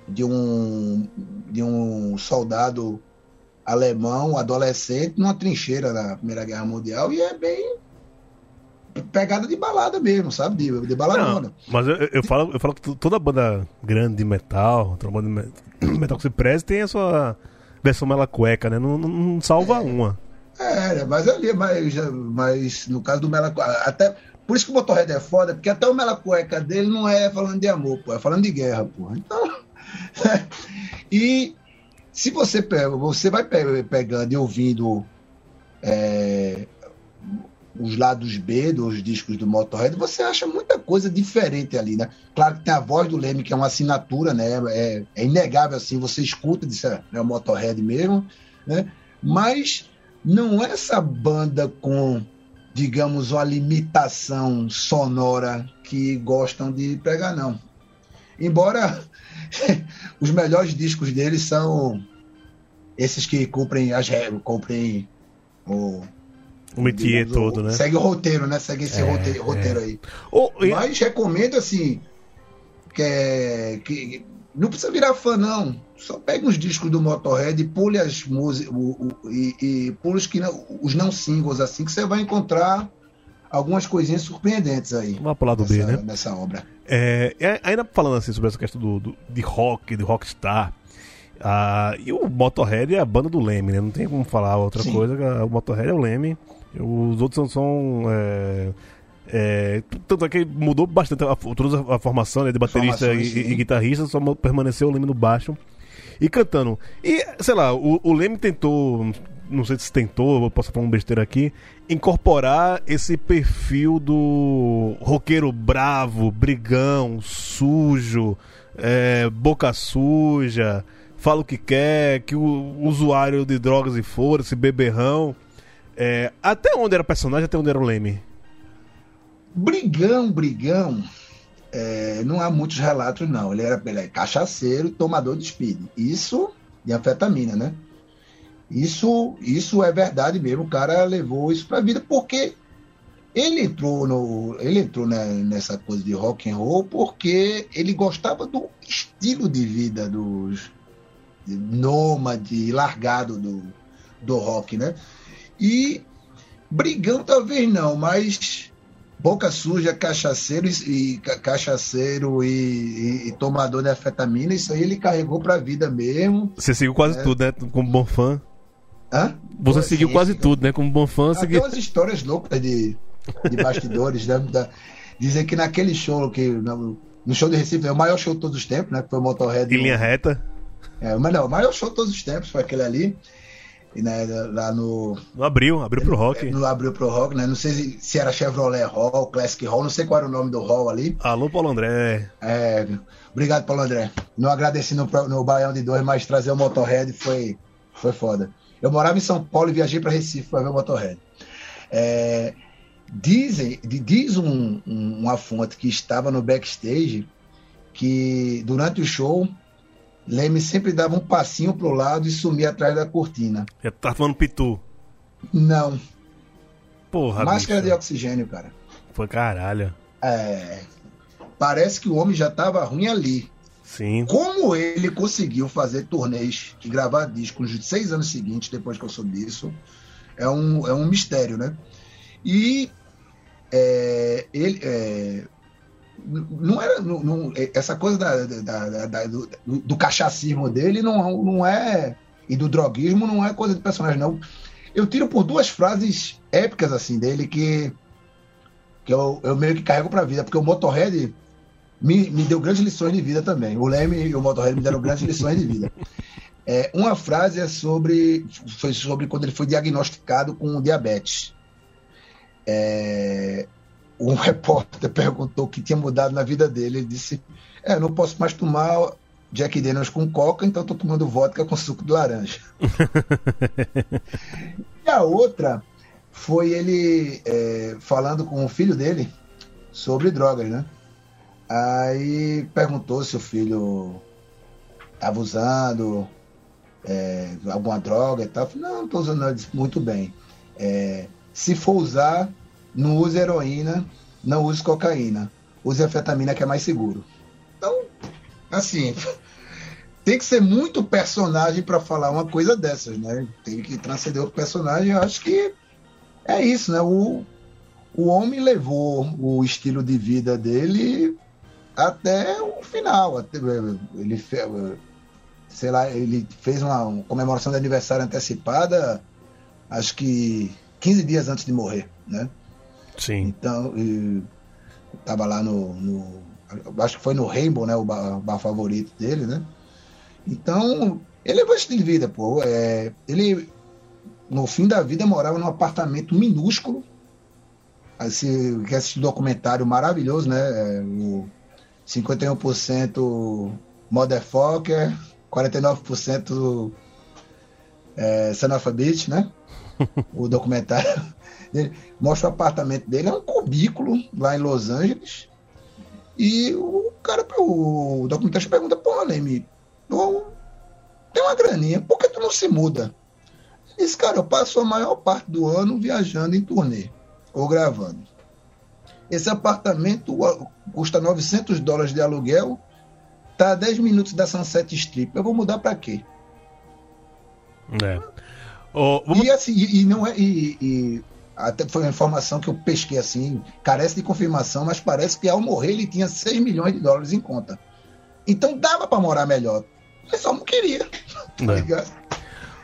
de um de um soldado alemão, adolescente, numa trincheira na Primeira Guerra Mundial e é bem pegada de balada mesmo, sabe? De, de baladona. Não, mas eu, eu falo, eu falo que toda banda grande de metal, toda banda de metal que se preze tem a sua versão mela cueca, né? Não, não salva é. uma. É, mas ali, mas, mas no caso do Mela até por isso que o Motorhead é foda, porque até o Mela Cueca dele não é falando de amor, pô, é falando de guerra, pô. Então, e se você você vai pegando e ouvindo é, os lados B dos discos do Motorhead, você acha muita coisa diferente ali, né? Claro que tem a voz do Leme, que é uma assinatura, né? É, é inegável assim, você escuta, disso, é o Motorhead mesmo, né? Mas não é essa banda com, digamos, uma limitação sonora que gostam de pegar, não. Embora os melhores discos deles são esses que cumprem as regras, cumprem o. O métier todo, né? Segue o roteiro, né? Segue esse é, roteiro, é. roteiro aí. Oh, Mas recomendo assim. Que, é, que não precisa virar fã, não. Só pega os discos do Motorhead e pule as músicas e, e pule os, que não, os não singles, assim, que você vai encontrar algumas coisinhas surpreendentes aí. Vamos pro lado nessa, B, né? Nessa obra. É, ainda falando assim sobre essa questão do, do de rock, de rockstar. Uh, e o Motorhead é a banda do Leme, né? Não tem como falar outra Sim. coisa. O Motorhead é o Leme. Os outros são. são é, é, tanto é que mudou bastante a, toda a formação né, de baterista e, e, guitarrista, só permaneceu o Leme no baixo e cantando. E, sei lá, o, o Leme tentou não sei se tentou, eu posso falar uma besteira aqui, incorporar esse perfil do roqueiro bravo, brigão, sujo, é, boca suja, fala o que quer, que o usuário de drogas e fora, esse beberrão. É, até onde era personagem, até onde era o Leme? Brigão, brigão. É, não há muitos relatos, não. Ele era, ele é cachaceiro, tomador de speed. Isso de anfetamina, né? Isso, isso é verdade mesmo. O cara levou isso para a vida porque ele entrou no, ele entrou né, nessa coisa de rock and roll porque ele gostava do estilo de vida dos nômade, largado do, do rock, né? E brigão talvez não, mas boca suja, cachaceiro e, cachaceiro e, e, e, tomador de afetamina, isso aí ele carregou para a vida mesmo. Você seguiu quase é. tudo, né? Como bom fã. Hã? Você Pô, seguiu quase tudo, né? Como bom fã. Segui... Tem umas histórias loucas de, de bastidores, né? Da, dizer que naquele show, que no, no show de Recife, é o maior show de todos os tempos, né? Que foi o Motorhead. Em linha reta? É, mas não, o maior show de todos os tempos foi aquele ali. E, né, lá no. No Abril, abriu pro rock. No Abril pro rock, né? Não sei se, se era Chevrolet Hall, Classic Hall, não sei qual era o nome do hall ali. Alô, Paulo André. É, obrigado, Paulo André. Não agradeci no, no Baião de Dois, mas trazer o Motorhead foi, foi foda. Eu morava em São Paulo e viajei para Recife para ver o Motorhead. É, dizem, diz um, um, uma fonte que estava no backstage que durante o show Leme sempre dava um passinho pro lado e sumia atrás da cortina. Já tá falando pitu? Não. Porra, Máscara bicho. de oxigênio, cara. Foi caralho. É. Parece que o homem já tava ruim ali. Sim. Como ele conseguiu fazer turnês e gravar discos nos seis anos seguintes, depois que eu soube disso, é um, é um mistério, né? E é, ele, é, não era não, não, essa coisa da, da, da, do, do cachacismo dele não, não é e do droguismo não é coisa de personagem não eu tiro por duas frases épicas assim dele que que eu, eu meio que carrego para vida porque o Motorhead me, me deu grandes lições de vida também. O Leme e o Motorhead me deram grandes lições de vida. É, uma frase é sobre, foi sobre quando ele foi diagnosticado com diabetes. É, um repórter perguntou o que tinha mudado na vida dele. Ele disse: É, não posso mais tomar Jack Daniels com coca, então estou tomando vodka com suco de laranja. e a outra foi ele é, falando com o filho dele sobre drogas, né? Aí perguntou se o filho estava usando é, alguma droga e tal. Falei, não, não estou usando nada. Muito bem. É, se for usar, não use heroína, não use cocaína. use anfetamina que é mais seguro. Então, assim, tem que ser muito personagem para falar uma coisa dessas, né? Tem que transcender o personagem. Eu acho que é isso, né? O, o homem levou o estilo de vida dele até o final. Até, ele, sei lá, ele fez uma, comemoração de aniversário antecipada, acho que 15 dias antes de morrer, né? Sim. Então, estava lá no, no, Acho que foi no Rainbow, né? O bar, bar, favorito dele, né? Então, ele levou estilo de vida, pô. É, ele, no fim da vida, morava num apartamento minúsculo. Que assistiu um documentário maravilhoso, né? É, o 51% Motherfucker, 49% é, Bitch, né? o documentário dele mostra o apartamento dele, é um cubículo lá em Los Angeles. E o cara, o documentário pergunta, porra, Leme, tem uma graninha, por que tu não se muda? Ele disse, cara, eu passo a maior parte do ano viajando em turnê ou gravando. Esse apartamento custa 900 dólares de aluguel, tá a 10 minutos da Sunset Strip. Eu vou mudar para quê? É. Oh, vamos... E assim, e, e não é. E, e, até foi uma informação que eu pesquei assim, carece de confirmação, mas parece que ao morrer ele tinha 6 milhões de dólares em conta. Então dava para morar melhor. Mas só não queria. Tá é.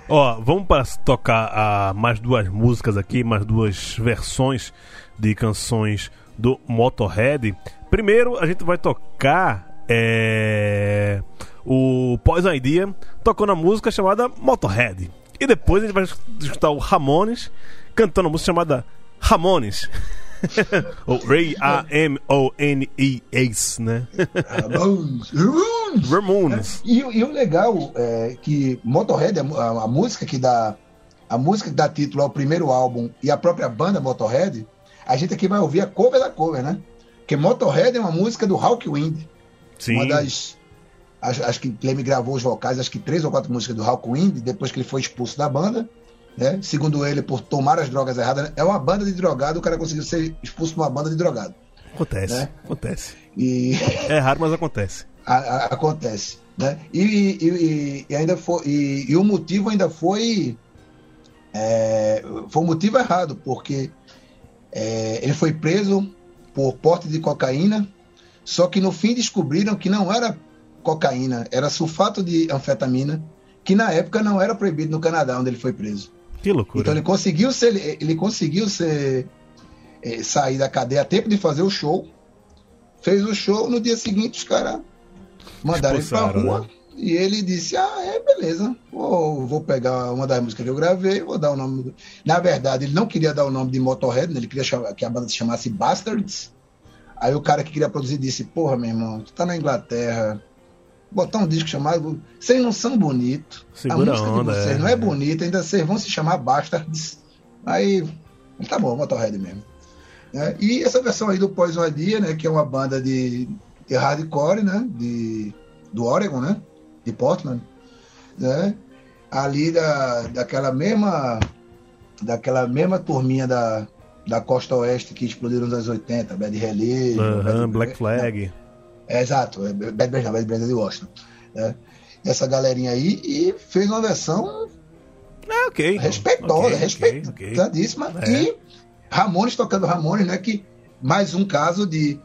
Ó, vamos para tocar uh, mais duas músicas aqui, mais duas versões de canções do Motorhead. Primeiro, a gente vai tocar é, o Pós-Idea tocando a música chamada Motorhead. E depois a gente vai escutar o Ramones cantando a música chamada Ramones. Ou Ray A-M-O-N-E-S, né? Ramones. Ramones. E, e, o legal é que Motorhead, a, a, música que dá a música que dá título ao primeiro álbum e a própria banda Motorhead, a gente aqui vai ouvir a cover da cover, né? Porque Motorhead é uma música do Hawkwind. Sim. Uma das. Acho, acho que Cleme gravou os vocais, acho que três ou quatro músicas do Hawkwind, depois que ele foi expulso da banda. Né? Segundo ele, por tomar as drogas erradas. Né? É uma banda de drogado, o cara conseguiu ser expulso de uma banda de drogado. Acontece, né? acontece. E... É raro, mas acontece. A, a, acontece. Né? E, e, e, ainda foi, e, e, o motivo ainda foi. É, foi um motivo errado, porque é, ele foi preso por porte de cocaína, só que no fim descobriram que não era cocaína, era sulfato de anfetamina, que na época não era proibido no Canadá, onde ele foi preso. Que loucura. Então ele conseguiu ser, ele conseguiu ser, é, sair da cadeia a tempo de fazer o show, fez o show, no dia seguinte os caras mandaram ele pra rua. Né? E ele disse: Ah, é, beleza. Vou, vou pegar uma das músicas que eu gravei, vou dar o nome. Na verdade, ele não queria dar o nome de Motorhead, né? ele queria que a banda se chamasse Bastards. Aí o cara que queria produzir disse: Porra, meu irmão, tu tá na Inglaterra, botar um disco chamado Vocês não são bonitos. A música onda, de vocês é, não é, é bonita, ainda vocês vão se chamar Bastards. Aí, tá bom, Motorhead mesmo. É, e essa versão aí do Poison Idea, né, que é uma banda de, de hardcore, né, de, do Oregon, né, de Portland, né? Ali da, daquela mesma daquela mesma turminha da, da costa oeste que explodiram nos anos 80, Bad uhum, Bad, Black Flag. É, exato, é Bad Brains, Bad Brains é de Washington. Né? Essa galerinha aí e fez uma versão é, okay, respeitosa, okay, respeitadíssima. Okay, é. E Ramones tocando Ramones, né? Que mais um caso de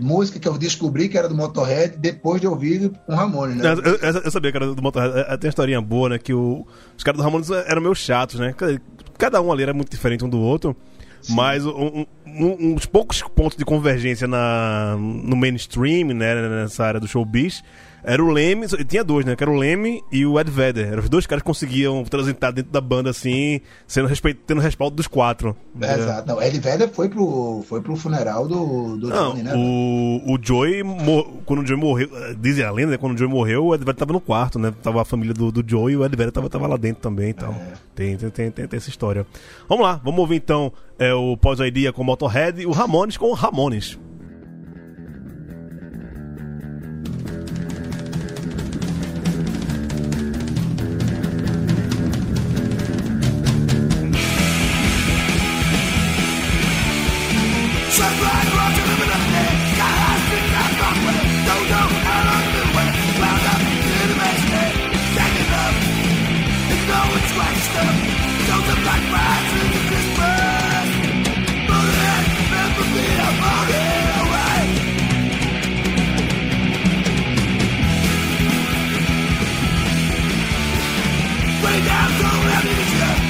música que eu descobri que era do Motorhead depois de ouvir com Ramones, né? Eu, eu, eu, sabia que era do Motorhead. É, tem uma historinha boa, né? Que o, os caras do Ramones eram meio chatos, né? Cada um ali era muito diferente um do outro. Sim. Mas um, um, uns poucos pontos de convergência na, no mainstream, né? Nessa área do showbiz era o Leme, tinha dois, né? Que era o Leme e o Ed Vedder. Eram os dois caras que conseguiam transitar dentro da banda assim, sendo respeito, tendo respaldo dos quatro. É, exato. Não, Ed Vedder foi pro, foi pro funeral do, do Não, Johnny, né? O, o Joey, quando o Joey morreu, dizem a lenda, né? Quando o Joey morreu, o Ed Vedder tava no quarto, né? Tava a família do, do Joey e o Ed Vedder tava, tava lá dentro também então. É. Tem, tem, tem, tem, tem, essa história. Vamos lá, vamos ouvir então é, o Pós-Idea com o Motorhead e o Ramones com o Ramones. Don't let me revolution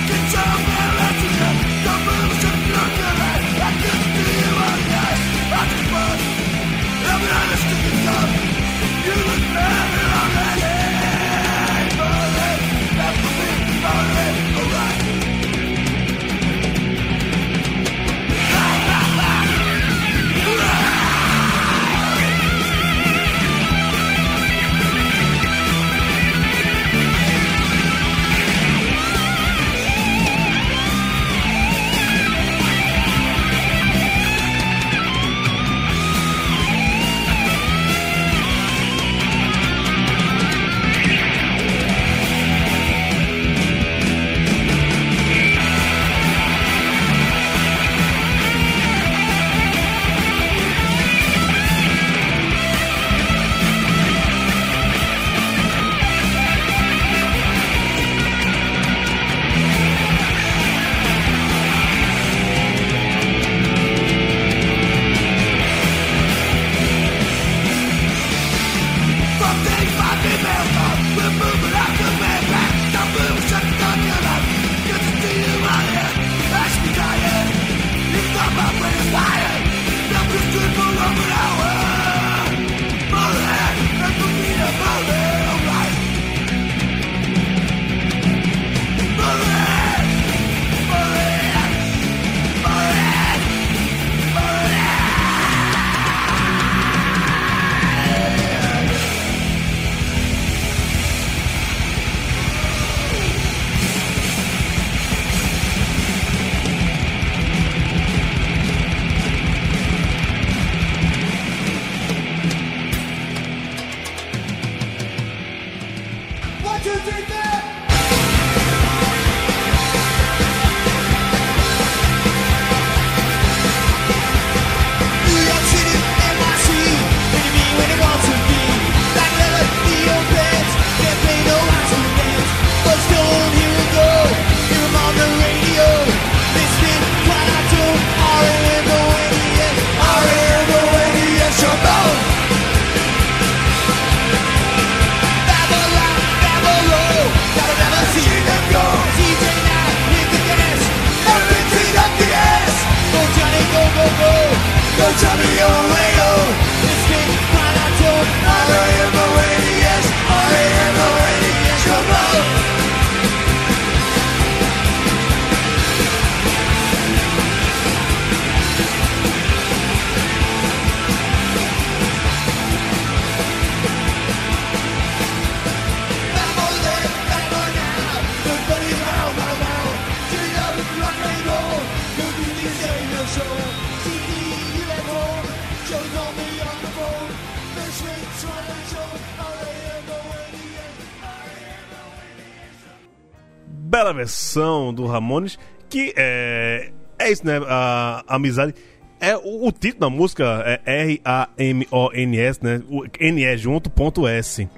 versão do Ramones, que é. É isso, né? A, a amizade. É, o, o, título da música é R-A-M-O-N-S, né? O N é junto, ponto S.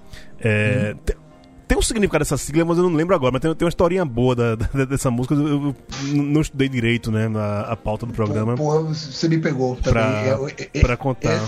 É, hum. tem, tem, um significado dessa sigla, mas eu não lembro agora. Mas tem, tem uma historinha boa da, da, dessa música. Eu, eu, não estudei direito, né? A, a pauta do programa. Porra, você me pegou também. Pra, é, é, pra contar.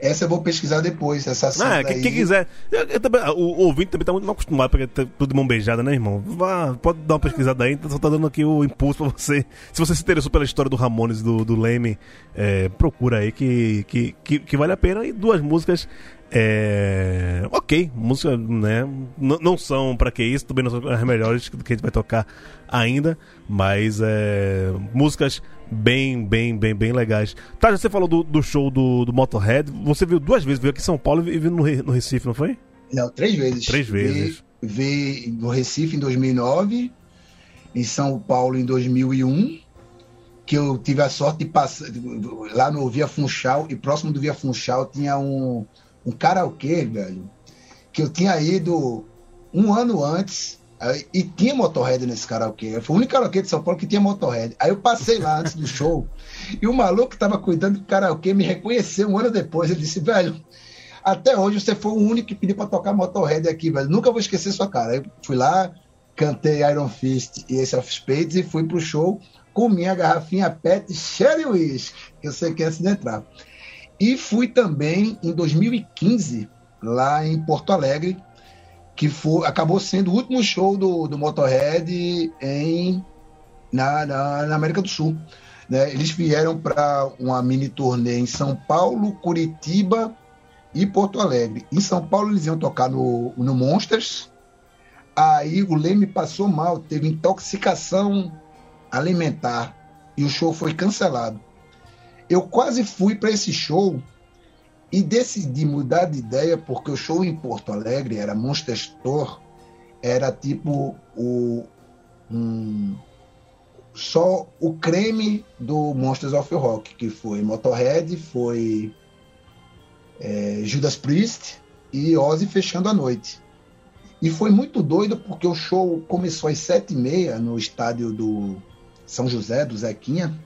É, essa eu vou pesquisar depois, essa cena. Ah, quem, quem quiser. Eu, eu também, o, o, ouvinte também tá muito mal acostumado, porque tá tudo de mão beijada, né, irmão? Vá, pode dar uma pesquisada aí, só tá dando aqui o impulso pra você. Se você se interessou pela história do Ramones, do, do Leme, é, procura aí que, que, que, que, vale a pena. E duas músicas. É, ok, música, né? N não são para que isso, também não são as melhores que a gente vai tocar ainda, mas é, músicas bem, bem, bem, bem legais. Tá, você falou do, do show do, do Motorhead. Você viu duas vezes, veio aqui em São Paulo e viu no, no Recife, não foi? Não, três vezes. Três vezes. Vi, vi no Recife em 2009, em São Paulo em 2001, que eu tive a sorte de passar lá no Via Funchal, e próximo do Via Funchal tinha um, um karaokê, velho, que eu tinha ido um ano antes e tinha Motorhead nesse karaokê. Foi o único karaokê de São Paulo que tinha Motorhead. Aí eu passei lá antes do show e o maluco que estava cuidando do karaokê me reconheceu um ano depois. Ele disse, velho, até hoje você foi o único que pediu para tocar Motorhead aqui, velho. Nunca vou esquecer sua cara. Eu fui lá, cantei Iron Fist e Ace of Spades e fui pro show com minha garrafinha PET Sherry Whisky, que eu sei que é antes de entrar. E fui também em 2015, lá em Porto Alegre, que foi, acabou sendo o último show do, do Motorhead em, na, na, na América do Sul. Né? Eles vieram para uma mini turnê em São Paulo, Curitiba e Porto Alegre. Em São Paulo eles iam tocar no, no Monsters. Aí o Leme passou mal, teve intoxicação alimentar e o show foi cancelado. Eu quase fui para esse show e decidi mudar de ideia porque o show em Porto Alegre era Monster Store, era tipo o um, só o creme do Monsters of Rock, que foi Motorhead, foi é, Judas Priest e Ozzy fechando a noite. E foi muito doido porque o show começou às sete e meia no estádio do São José, do Zequinha,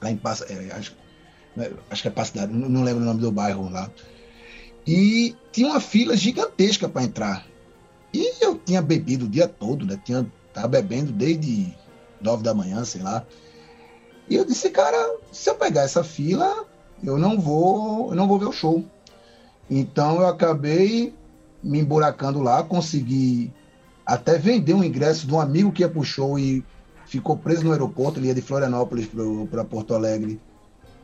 lá em é, acho, né, acho que é Passidade, não, não lembro o nome do bairro lá. E tinha uma fila gigantesca para entrar. E eu tinha bebido o dia todo, né? Tinha, tava bebendo desde nove da manhã, sei lá. E eu disse, cara, se eu pegar essa fila, eu não vou, eu não vou ver o show. Então eu acabei me emburacando lá, consegui até vender um ingresso de um amigo que ia pro show e ficou preso no aeroporto, ele ia de Florianópolis para Porto Alegre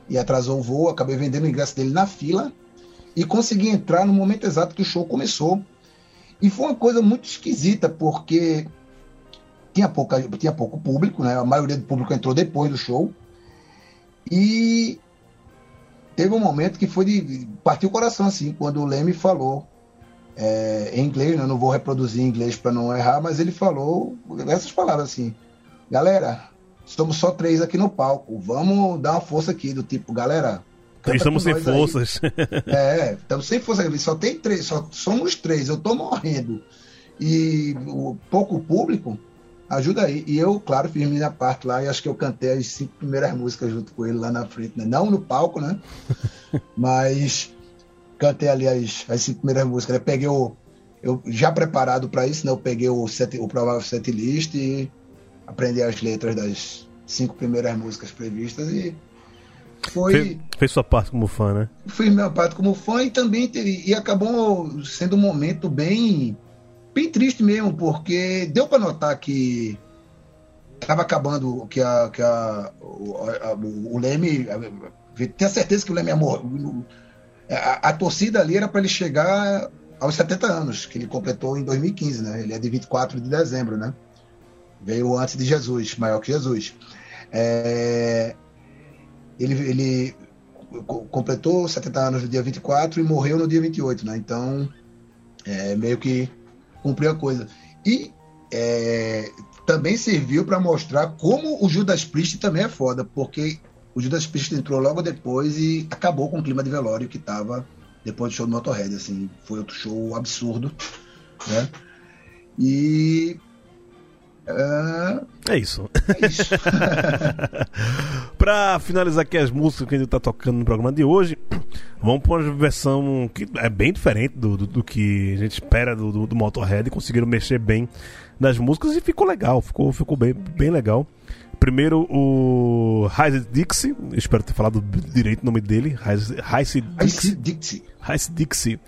e atrasou o voo, acabei vendendo o ingresso dele na fila e consegui entrar no momento exato que o show começou. E foi uma coisa muito esquisita, porque tinha, pouca, tinha pouco público, né? a maioria do público entrou depois do show. E teve um momento que foi de partir o coração, assim, quando o Leme falou é, em inglês, né? eu não vou reproduzir em inglês para não errar, mas ele falou essas palavras assim: galera, Estamos só três aqui no palco. Vamos dar uma força aqui, do tipo, galera. Estamos sem forças. é, estamos sem força. Só tem três, só somos três. Eu tô morrendo. e o pouco público ajuda aí. E eu, claro, fiz minha parte lá e acho que eu cantei as cinco primeiras músicas junto com ele lá na frente, né? Não no palco, né? Mas cantei ali as, as cinco primeiras músicas. Eu peguei o. Eu já preparado para isso, né? Eu peguei o, set, o provável set list e aprendi as letras das cinco primeiras músicas previstas e foi. Fez, fez sua parte como fã, né? Fiz minha parte como fã e também teve, e acabou sendo um momento bem bem triste mesmo, porque deu para notar que estava acabando que a, que a, o, a, o Leme tinha certeza que o Leme ia morrer. A, a torcida ali era para ele chegar aos 70 anos, que ele completou em 2015, né? Ele é de 24 de dezembro, né? Veio antes de Jesus, maior que Jesus. É, ele, ele completou 70 anos no dia 24 e morreu no dia 28, né? Então, é, meio que cumpriu a coisa. E é, também serviu para mostrar como o Judas Priest também é foda, porque o Judas Priest entrou logo depois e acabou com o clima de velório que tava depois do show do Motorhead, assim, foi outro show absurdo, né? E Uh, é isso. É isso. pra finalizar aqui as músicas que a gente tá tocando no programa de hoje, vamos pra uma versão que é bem diferente do, do, do que a gente espera do, do, do Motorhead. Conseguiram mexer bem nas músicas e ficou legal, ficou, ficou bem, bem legal. Primeiro o Heise Dixie, espero ter falado direito o nome dele, Heise Dixie. Dixie. Heise Dixie,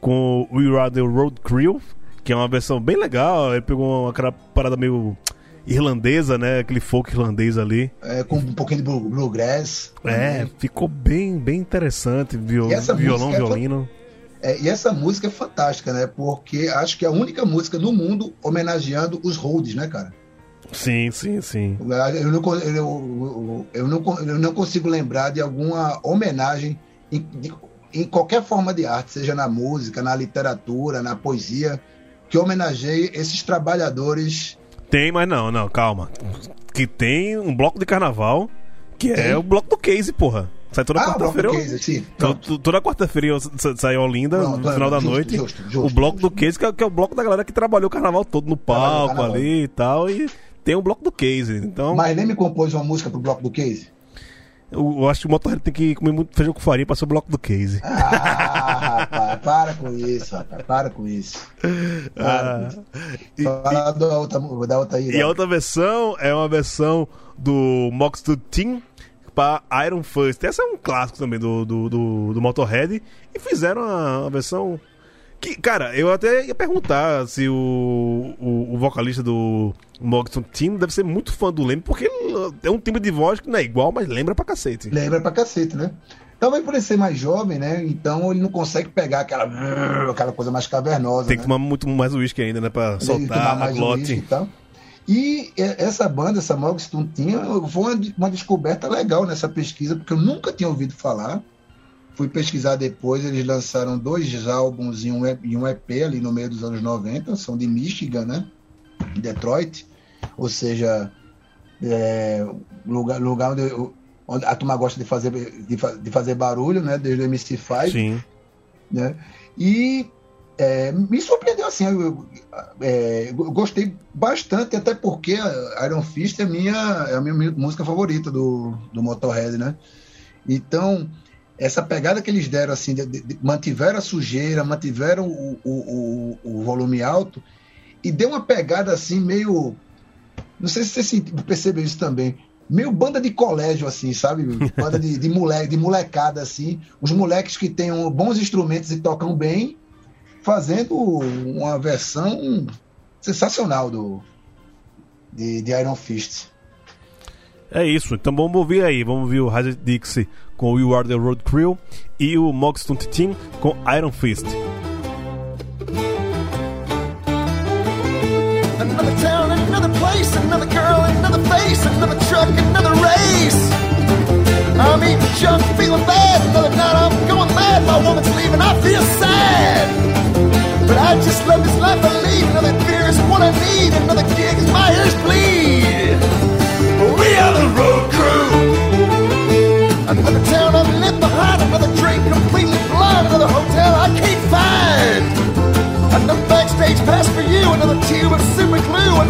com o We Are The Road Crew que é uma versão bem legal. Ele pegou aquela parada meio irlandesa, né? Aquele folk irlandês ali. É, com um pouquinho de bluegrass. É, ficou bem, bem interessante. Viol, violão, é violino. É, e essa música é fantástica, né? Porque acho que é a única música no mundo homenageando os Rhodes, né, cara? Sim, sim, sim. Eu não, eu, eu, não, eu não consigo lembrar de alguma homenagem em, em qualquer forma de arte, seja na música, na literatura, na poesia, que homenageie esses trabalhadores. Tem, mas não, não, calma. Que tem um bloco de carnaval que tem? é o bloco do Case, porra. Sai toda ah, quarta-feira. Toda quarta-feira sai Olinda, Pronto, no final da justo, noite. Justo, justo, o bloco do Case, que é, que é, o bloco da galera que trabalhou o carnaval todo no palco ali e tal. E tem o bloco do Case. Então... Mas nem me compôs uma música pro bloco do Case? Eu, eu acho que o Motorhead tem que comer muito feijão com farinha para ser o bloco do case. Ah, rapaz, para com isso, rapaz, para com isso. Para ah, com isso. Fala e, da, outra, da outra aí. E a outra versão é uma versão do Mox do Team para Iron Fist. Essa é um clássico também do, do, do, do Motorhead. E fizeram uma, versão que, cara, eu até ia perguntar se o, o, o vocalista do Mogson Team deve ser muito fã do Leme, porque é um timbre de voz que não é igual, mas lembra pra cacete. Lembra pra cacete, né? Talvez por ele ser mais jovem, né? Então ele não consegue pegar aquela, aquela coisa mais cavernosa. Tem que né? tomar muito mais uísque ainda, né? Pra soltar a glote. E, tal. e essa banda, essa Mogstone Team, foi uma, uma descoberta legal nessa pesquisa, porque eu nunca tinha ouvido falar. Fui pesquisar depois, eles lançaram dois álbuns e um, e um EP ali no meio dos anos 90, são de Michigan, né? Detroit, ou seja, é, lugar, lugar onde, onde, a turma gosta de fazer, de, de, fazer barulho, né? Desde o MC5. Sim. Né? E é, me surpreendeu assim, eu, é, eu, gostei bastante, até porque Iron Fist é, minha, é a minha música favorita do, do Motorhead, né? Então, essa pegada que eles deram, assim, de, de, mantiveram a sujeira, mantiveram o, o, o, o, volume alto e deu uma pegada assim, meio. Não sei se você percebeu isso também. Meio banda de colégio, assim, sabe? Banda de, de, moleque, de molecada, assim. Os moleques que têm bons instrumentos e tocam bem, fazendo uma versão sensacional do de, de Iron Fist. É isso, então vamos ouvir aí, vamos ouvir o Hazard Dixie com You Are The Road Crew e o Mogstunt Team com Iron Fist. Another girl, another face, another truck, another race. I'm eating junk, feeling bad. Another night I'm going mad. My woman's leaving, I feel sad. But I just love this life I lead. Another beer is what I need. Another gig is my ears bleed. We are the road crew. Another town I'm left behind, another drink completely blind, another hotel I can't find. Another backstage pass for you, another tube of super glue,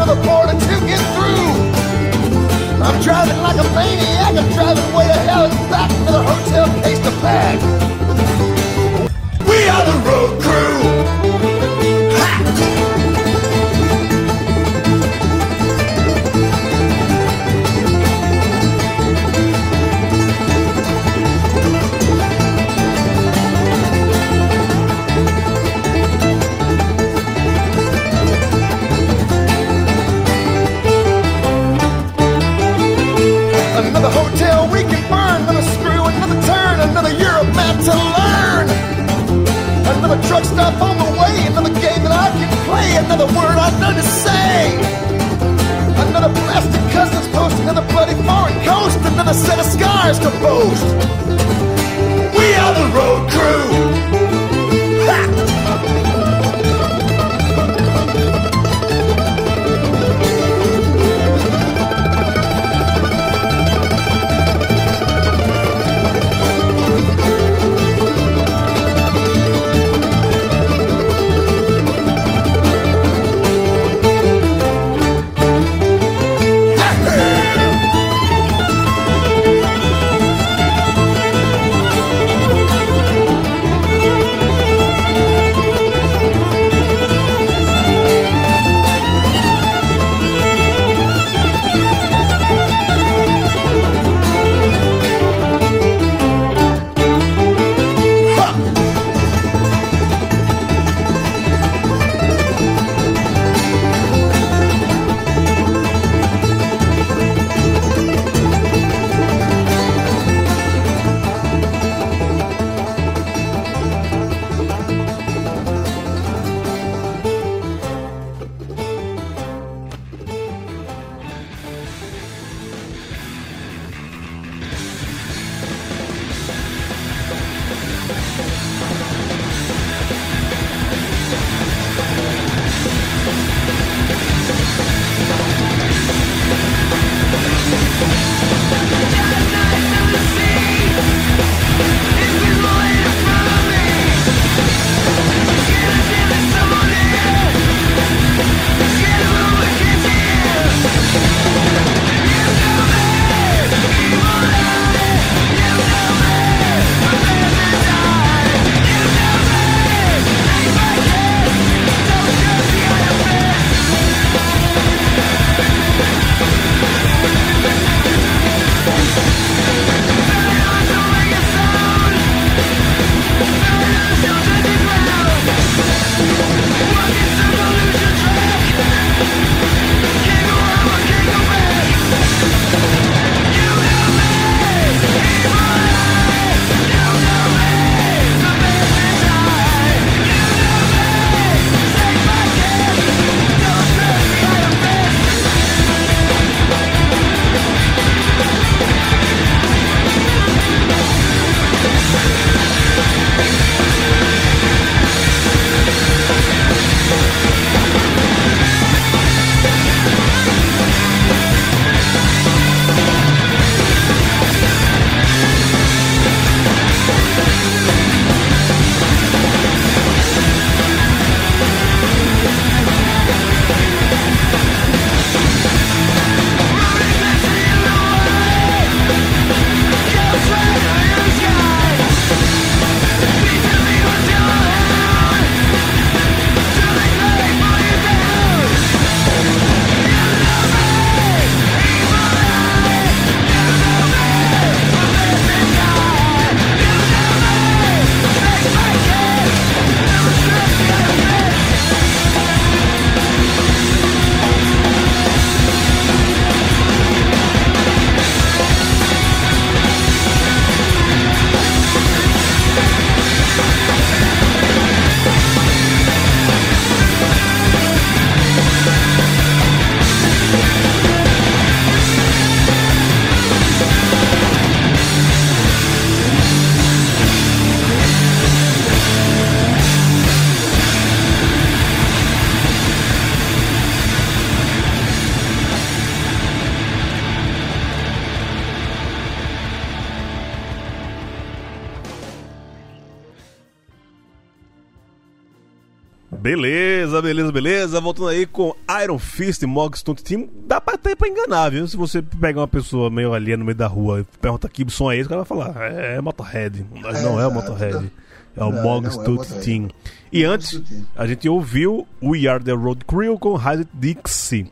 Beleza, beleza, beleza. Voltando aí com Iron Fist e Mog Stunt Team. Dá pra até pra enganar, viu? Se você pegar uma pessoa meio ali no meio da rua e pergunta que som é esse, o cara vai falar, é, é Motorhead. Mas É, não é o. Motorhead. É o Mog é Stunt Motorhead. Team. E antes, a gente ouviu We Are The Road Crew com Hide Dixie.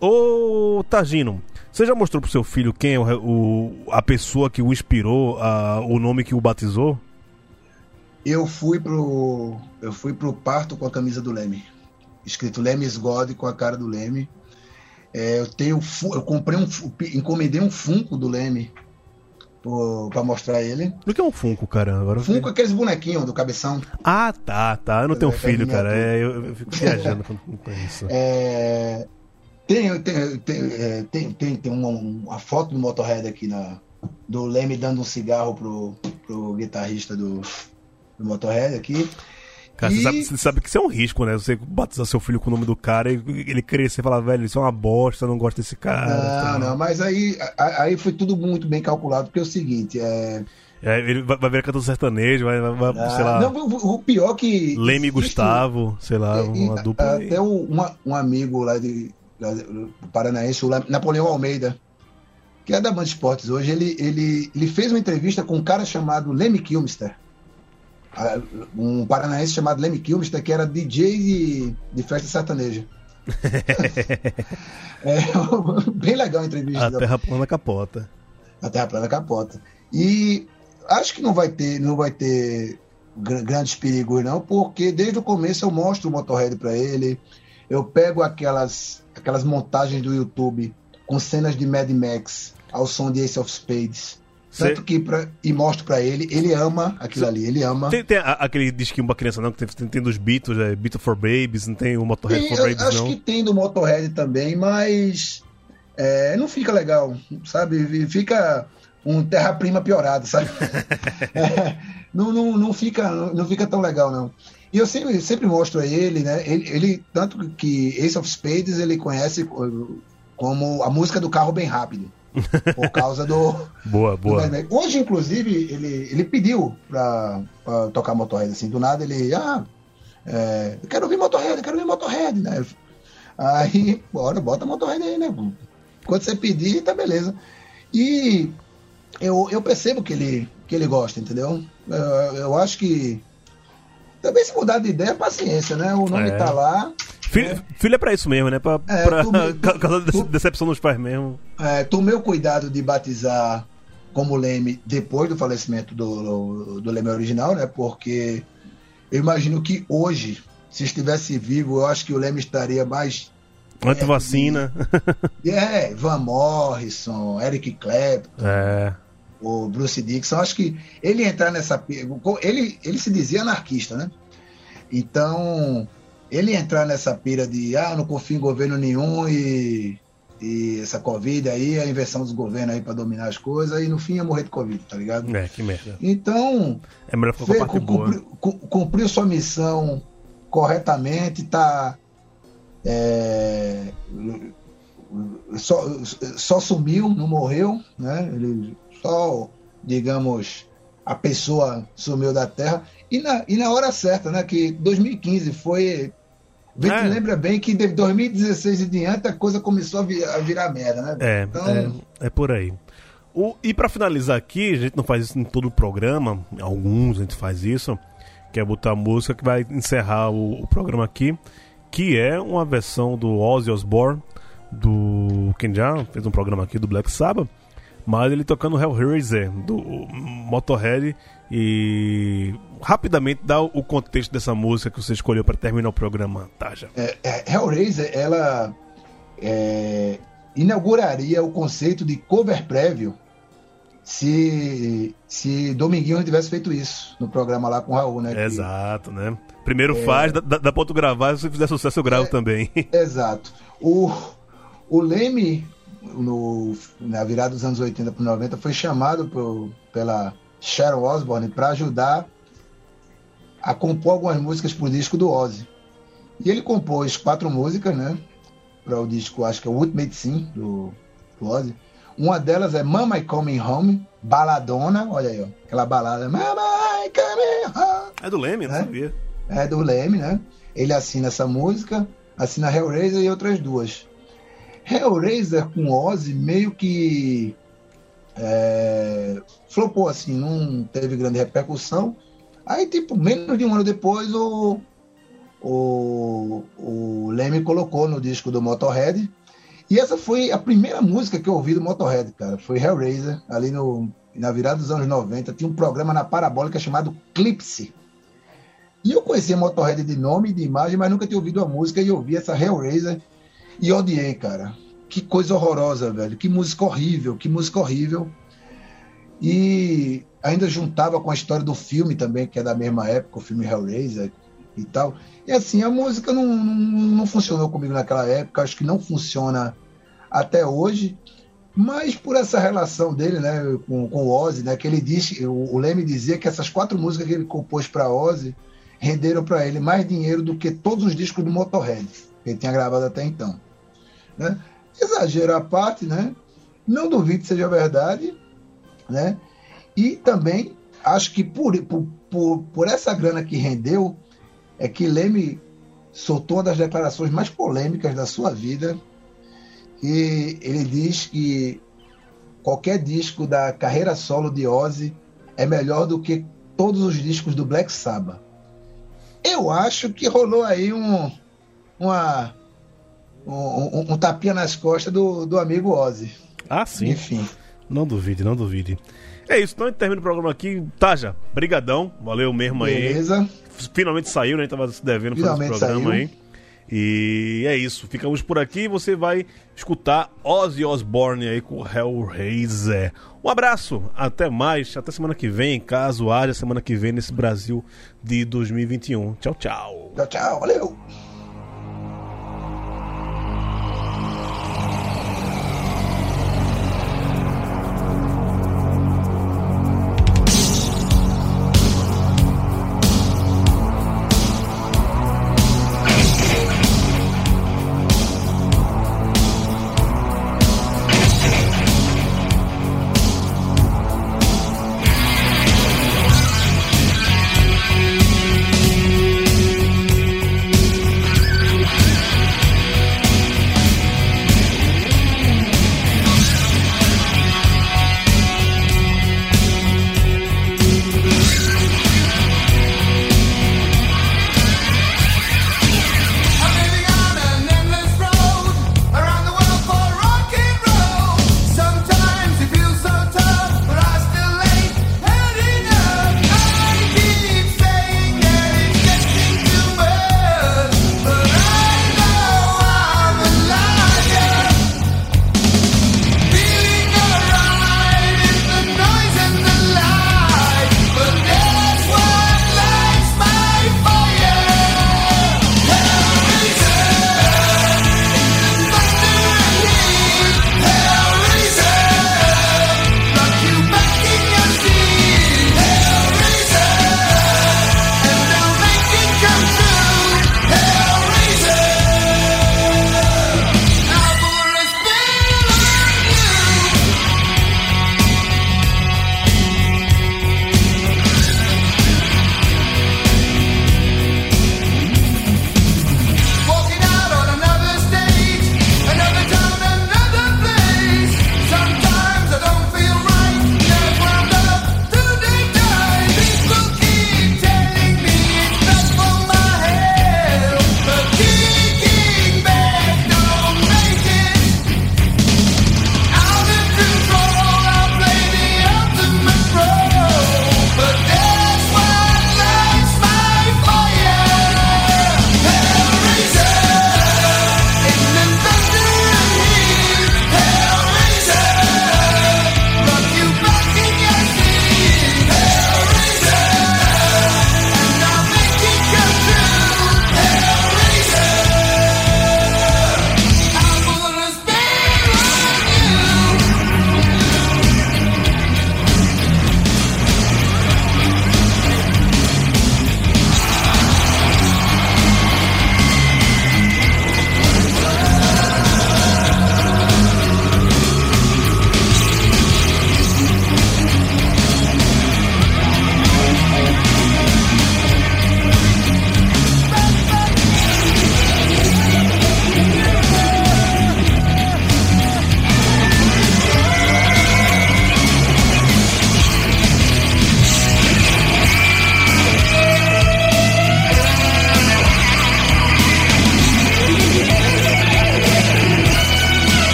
Ô, Tagino, você já mostrou pro seu filho quem é o, o- a pessoa que o inspirou, a- o nome que o batizou? Eu fui pro. Eu fui pro parto com a camisa do Leme. Escrito Leme's God com a cara do Leme. É, eu tenho. Eu comprei um. Encomendei um Funko do Leme pra mostrar ele. O que é um Funko, cara? Agora fiquei- Funko é aqueles bonequinhos do cabeção. Ah, tá, tá. Eu não tenho É, filho, cara. É, eu, eu fico viajando com, com isso. É, tem, tem, tem, é, tem, tem, tem uma, uma foto do Motorhead aqui na, do Leme dando um cigarro pro, pro guitarrista do, do Motorhead aqui. Cara, você, E- sabe, você sabe que isso é um risco, né? Você batizar seu filho com o nome do cara e ele crescer e falar, velho, isso é uma bosta, não gosto desse cara. Não, tal. não, mas aí, aí foi tudo muito bem calculado, porque é o seguinte, é, É, ele vai, vai ver cantando sertanejo, vai, vai- vai, sei lá, ah, não, o, pior que Leme e Gustavo, sei lá, e- uma dupla. Até uma- um amigo lá de, lá do Paranaense, o Napoleão Almeida, que é da Band Esportes hoje, ele, ele, ele fez uma entrevista com um cara chamado Leme Kilmister. Ah, Um paranaense chamado Leme Kilmister, que era DJ de, de festa sertaneja. é, bem legal a entrevista. A terra plana capota. a Terra Plana capota. E acho que não vai ter, não vai ter gr- grandes perigos não, porque desde o começo eu mostro o Motorhead para ele, eu pego aquelas aquelas montagens do YouTube com cenas de Mad Max ao som de Ace of Spades. Cê- Tanto que pra, e mostro para ele, ele ama aquilo ali, ele ama. Tem, tem a- aquele disquinho pra criança, não, que tem, tem, dos Beatles, é Beatles for Babies, não tem o Motorhead Tem, for eu Babies, acho não. que tem do Motorhead também, mas é, não fica legal, sabe? Fica um terra-prima piorado, sabe? É, não, não, não, fica, não fica tão legal, não. E eu sempre, sempre mostro a ele, né? Ele, ele, tanto que Ace of Spades ele conhece co- como a música do carro bem rápido. Por causa do, Boa, do boa. Max. Hoje, inclusive, ele, ele pediu pra, pra tocar Motorhead, assim, do nada ele, ah, é, eu quero ouvir Motorhead, eu quero ouvir Motorhead, né? Aí, bora, bota Motorhead aí, né? Quando você pedir, tá beleza. E eu, eu percebo que ele, que ele gosta, entendeu? Eu, eu acho que também se mudar de ideia, paciência, né? O nome É. tá lá. Filho, filho é pra isso mesmo, né? Pra, É, pra tu- causar tu- decepção dos pais mesmo. É, tomei o cuidado de batizar como Leme depois do falecimento do, do, Leme original, né? Porque eu imagino que hoje, se estivesse vivo, eu acho que o Leme estaria mais. Antivacina. É, Van Morrison, Eric Clapton, É. o Bruce Dixon. Acho que ele entrar nessa. Ele, ele se dizia anarquista, né? Então, ele entrar nessa pira de ah, não confio em governo nenhum e, e essa Covid aí, a inversão dos governos aí para dominar as coisas, e no fim ia morrer de Covid, tá ligado? É, que merda. Então, É melhor boa. cumpriu, cu- cumpriu sua missão corretamente, tá. é, só, só sumiu, não morreu, né? Ele só, digamos, a pessoa sumiu da Terra. E na, e na hora certa, né? Que 2015 foi. Vê É. lembra bem que de 2016 e diante a coisa começou a, vi- a virar merda, né? É, Então- é, é por aí. O, e pra finalizar aqui, a gente não faz isso em todo o programa, em alguns a gente faz isso, que é botar a música que vai encerrar o, o programa aqui, que é uma versão do Ozzy Osbourne, do quem já fez um programa aqui do Black Sabbath, mas ele tocando Hellraiser, do Motorhead, e rapidamente dá o contexto dessa música que você escolheu pra terminar o programa, Taja. É, é, Hellraiser, ela é, inauguraria o conceito de cover prévio se, se Dominguinho tivesse feito isso no programa lá com o Raul, né? que- Exato, né? Primeiro faz, dá, dá dá pra tu gravar, se fizer sucesso eu gravo É. também. Exato. O, o Leme, no, na virada dos anos 80 para 90, foi chamado por- pela Sharon Osbourne para ajudar a compor algumas músicas para o disco do Ozzy. E ele compôs quatro músicas, né? Para o disco, acho que é o Ultimate Sim, do, do Ozzy. Uma delas é Mama I Coming Home, baladona, olha aí, ó, aquela balada. Mama I Coming Home É do Leme, eu não É? sabia. é do Leme, né? ele assina essa música, assina Hellraiser e outras duas. Hellraiser com Ozzy meio que é, flopou assim, não teve grande repercussão. Aí, tipo, menos de um ano depois, o, o, o Leme colocou no disco do Motorhead. E essa foi a primeira música que eu ouvi do Motorhead, cara. Foi Hellraiser, ali no, na virada dos anos 90. Tinha um programa na Parabólica chamado Clipse. E eu conhecia Motorhead de nome e de imagem, mas nunca tinha ouvido a música e ouvi essa Hellraiser e odiei, cara. Que coisa horrorosa, velho. Que música horrível, que música horrível. E ainda juntava com a história do filme também, que é da mesma época, o filme Hellraiser e tal. E assim, a música não, não, não funcionou comigo naquela época, acho que não funciona até hoje, mas por essa relação dele né, com, com o Ozzy, né, que ele diz, o, o Leme dizia que essas quatro músicas que ele compôs para Ozzy renderam para ele mais dinheiro do que todos os discos do Motorhead, que ele tinha gravado até então. Né? Exagero à parte, né? não duvido que seja verdade, né? E também acho que por, por, por, por essa grana que rendeu, é que Leme soltou uma das declarações mais polêmicas da sua vida. E ele diz que qualquer disco da carreira solo de Ozzy é melhor do que todos os discos do Black Sabbath. Eu acho que rolou aí um, uma, um, um tapinha nas costas do, do amigo Ozzy. Ah, sim. Enfim. Não duvide, não duvide. É isso, então a gente termina o programa aqui. Taja, brigadão, valeu mesmo aí. Beleza. Finalmente saiu, né? A gente tava se devendo fazer esse programa saiu. aí. E é isso, ficamos por aqui. Você vai escutar Ozzy Osbourne aí com Hellraiser. Um abraço, até mais, até semana que vem, caso haja semana que vem nesse Brasil de 2021. Tchau, tchau. Tchau, tchau. Valeu.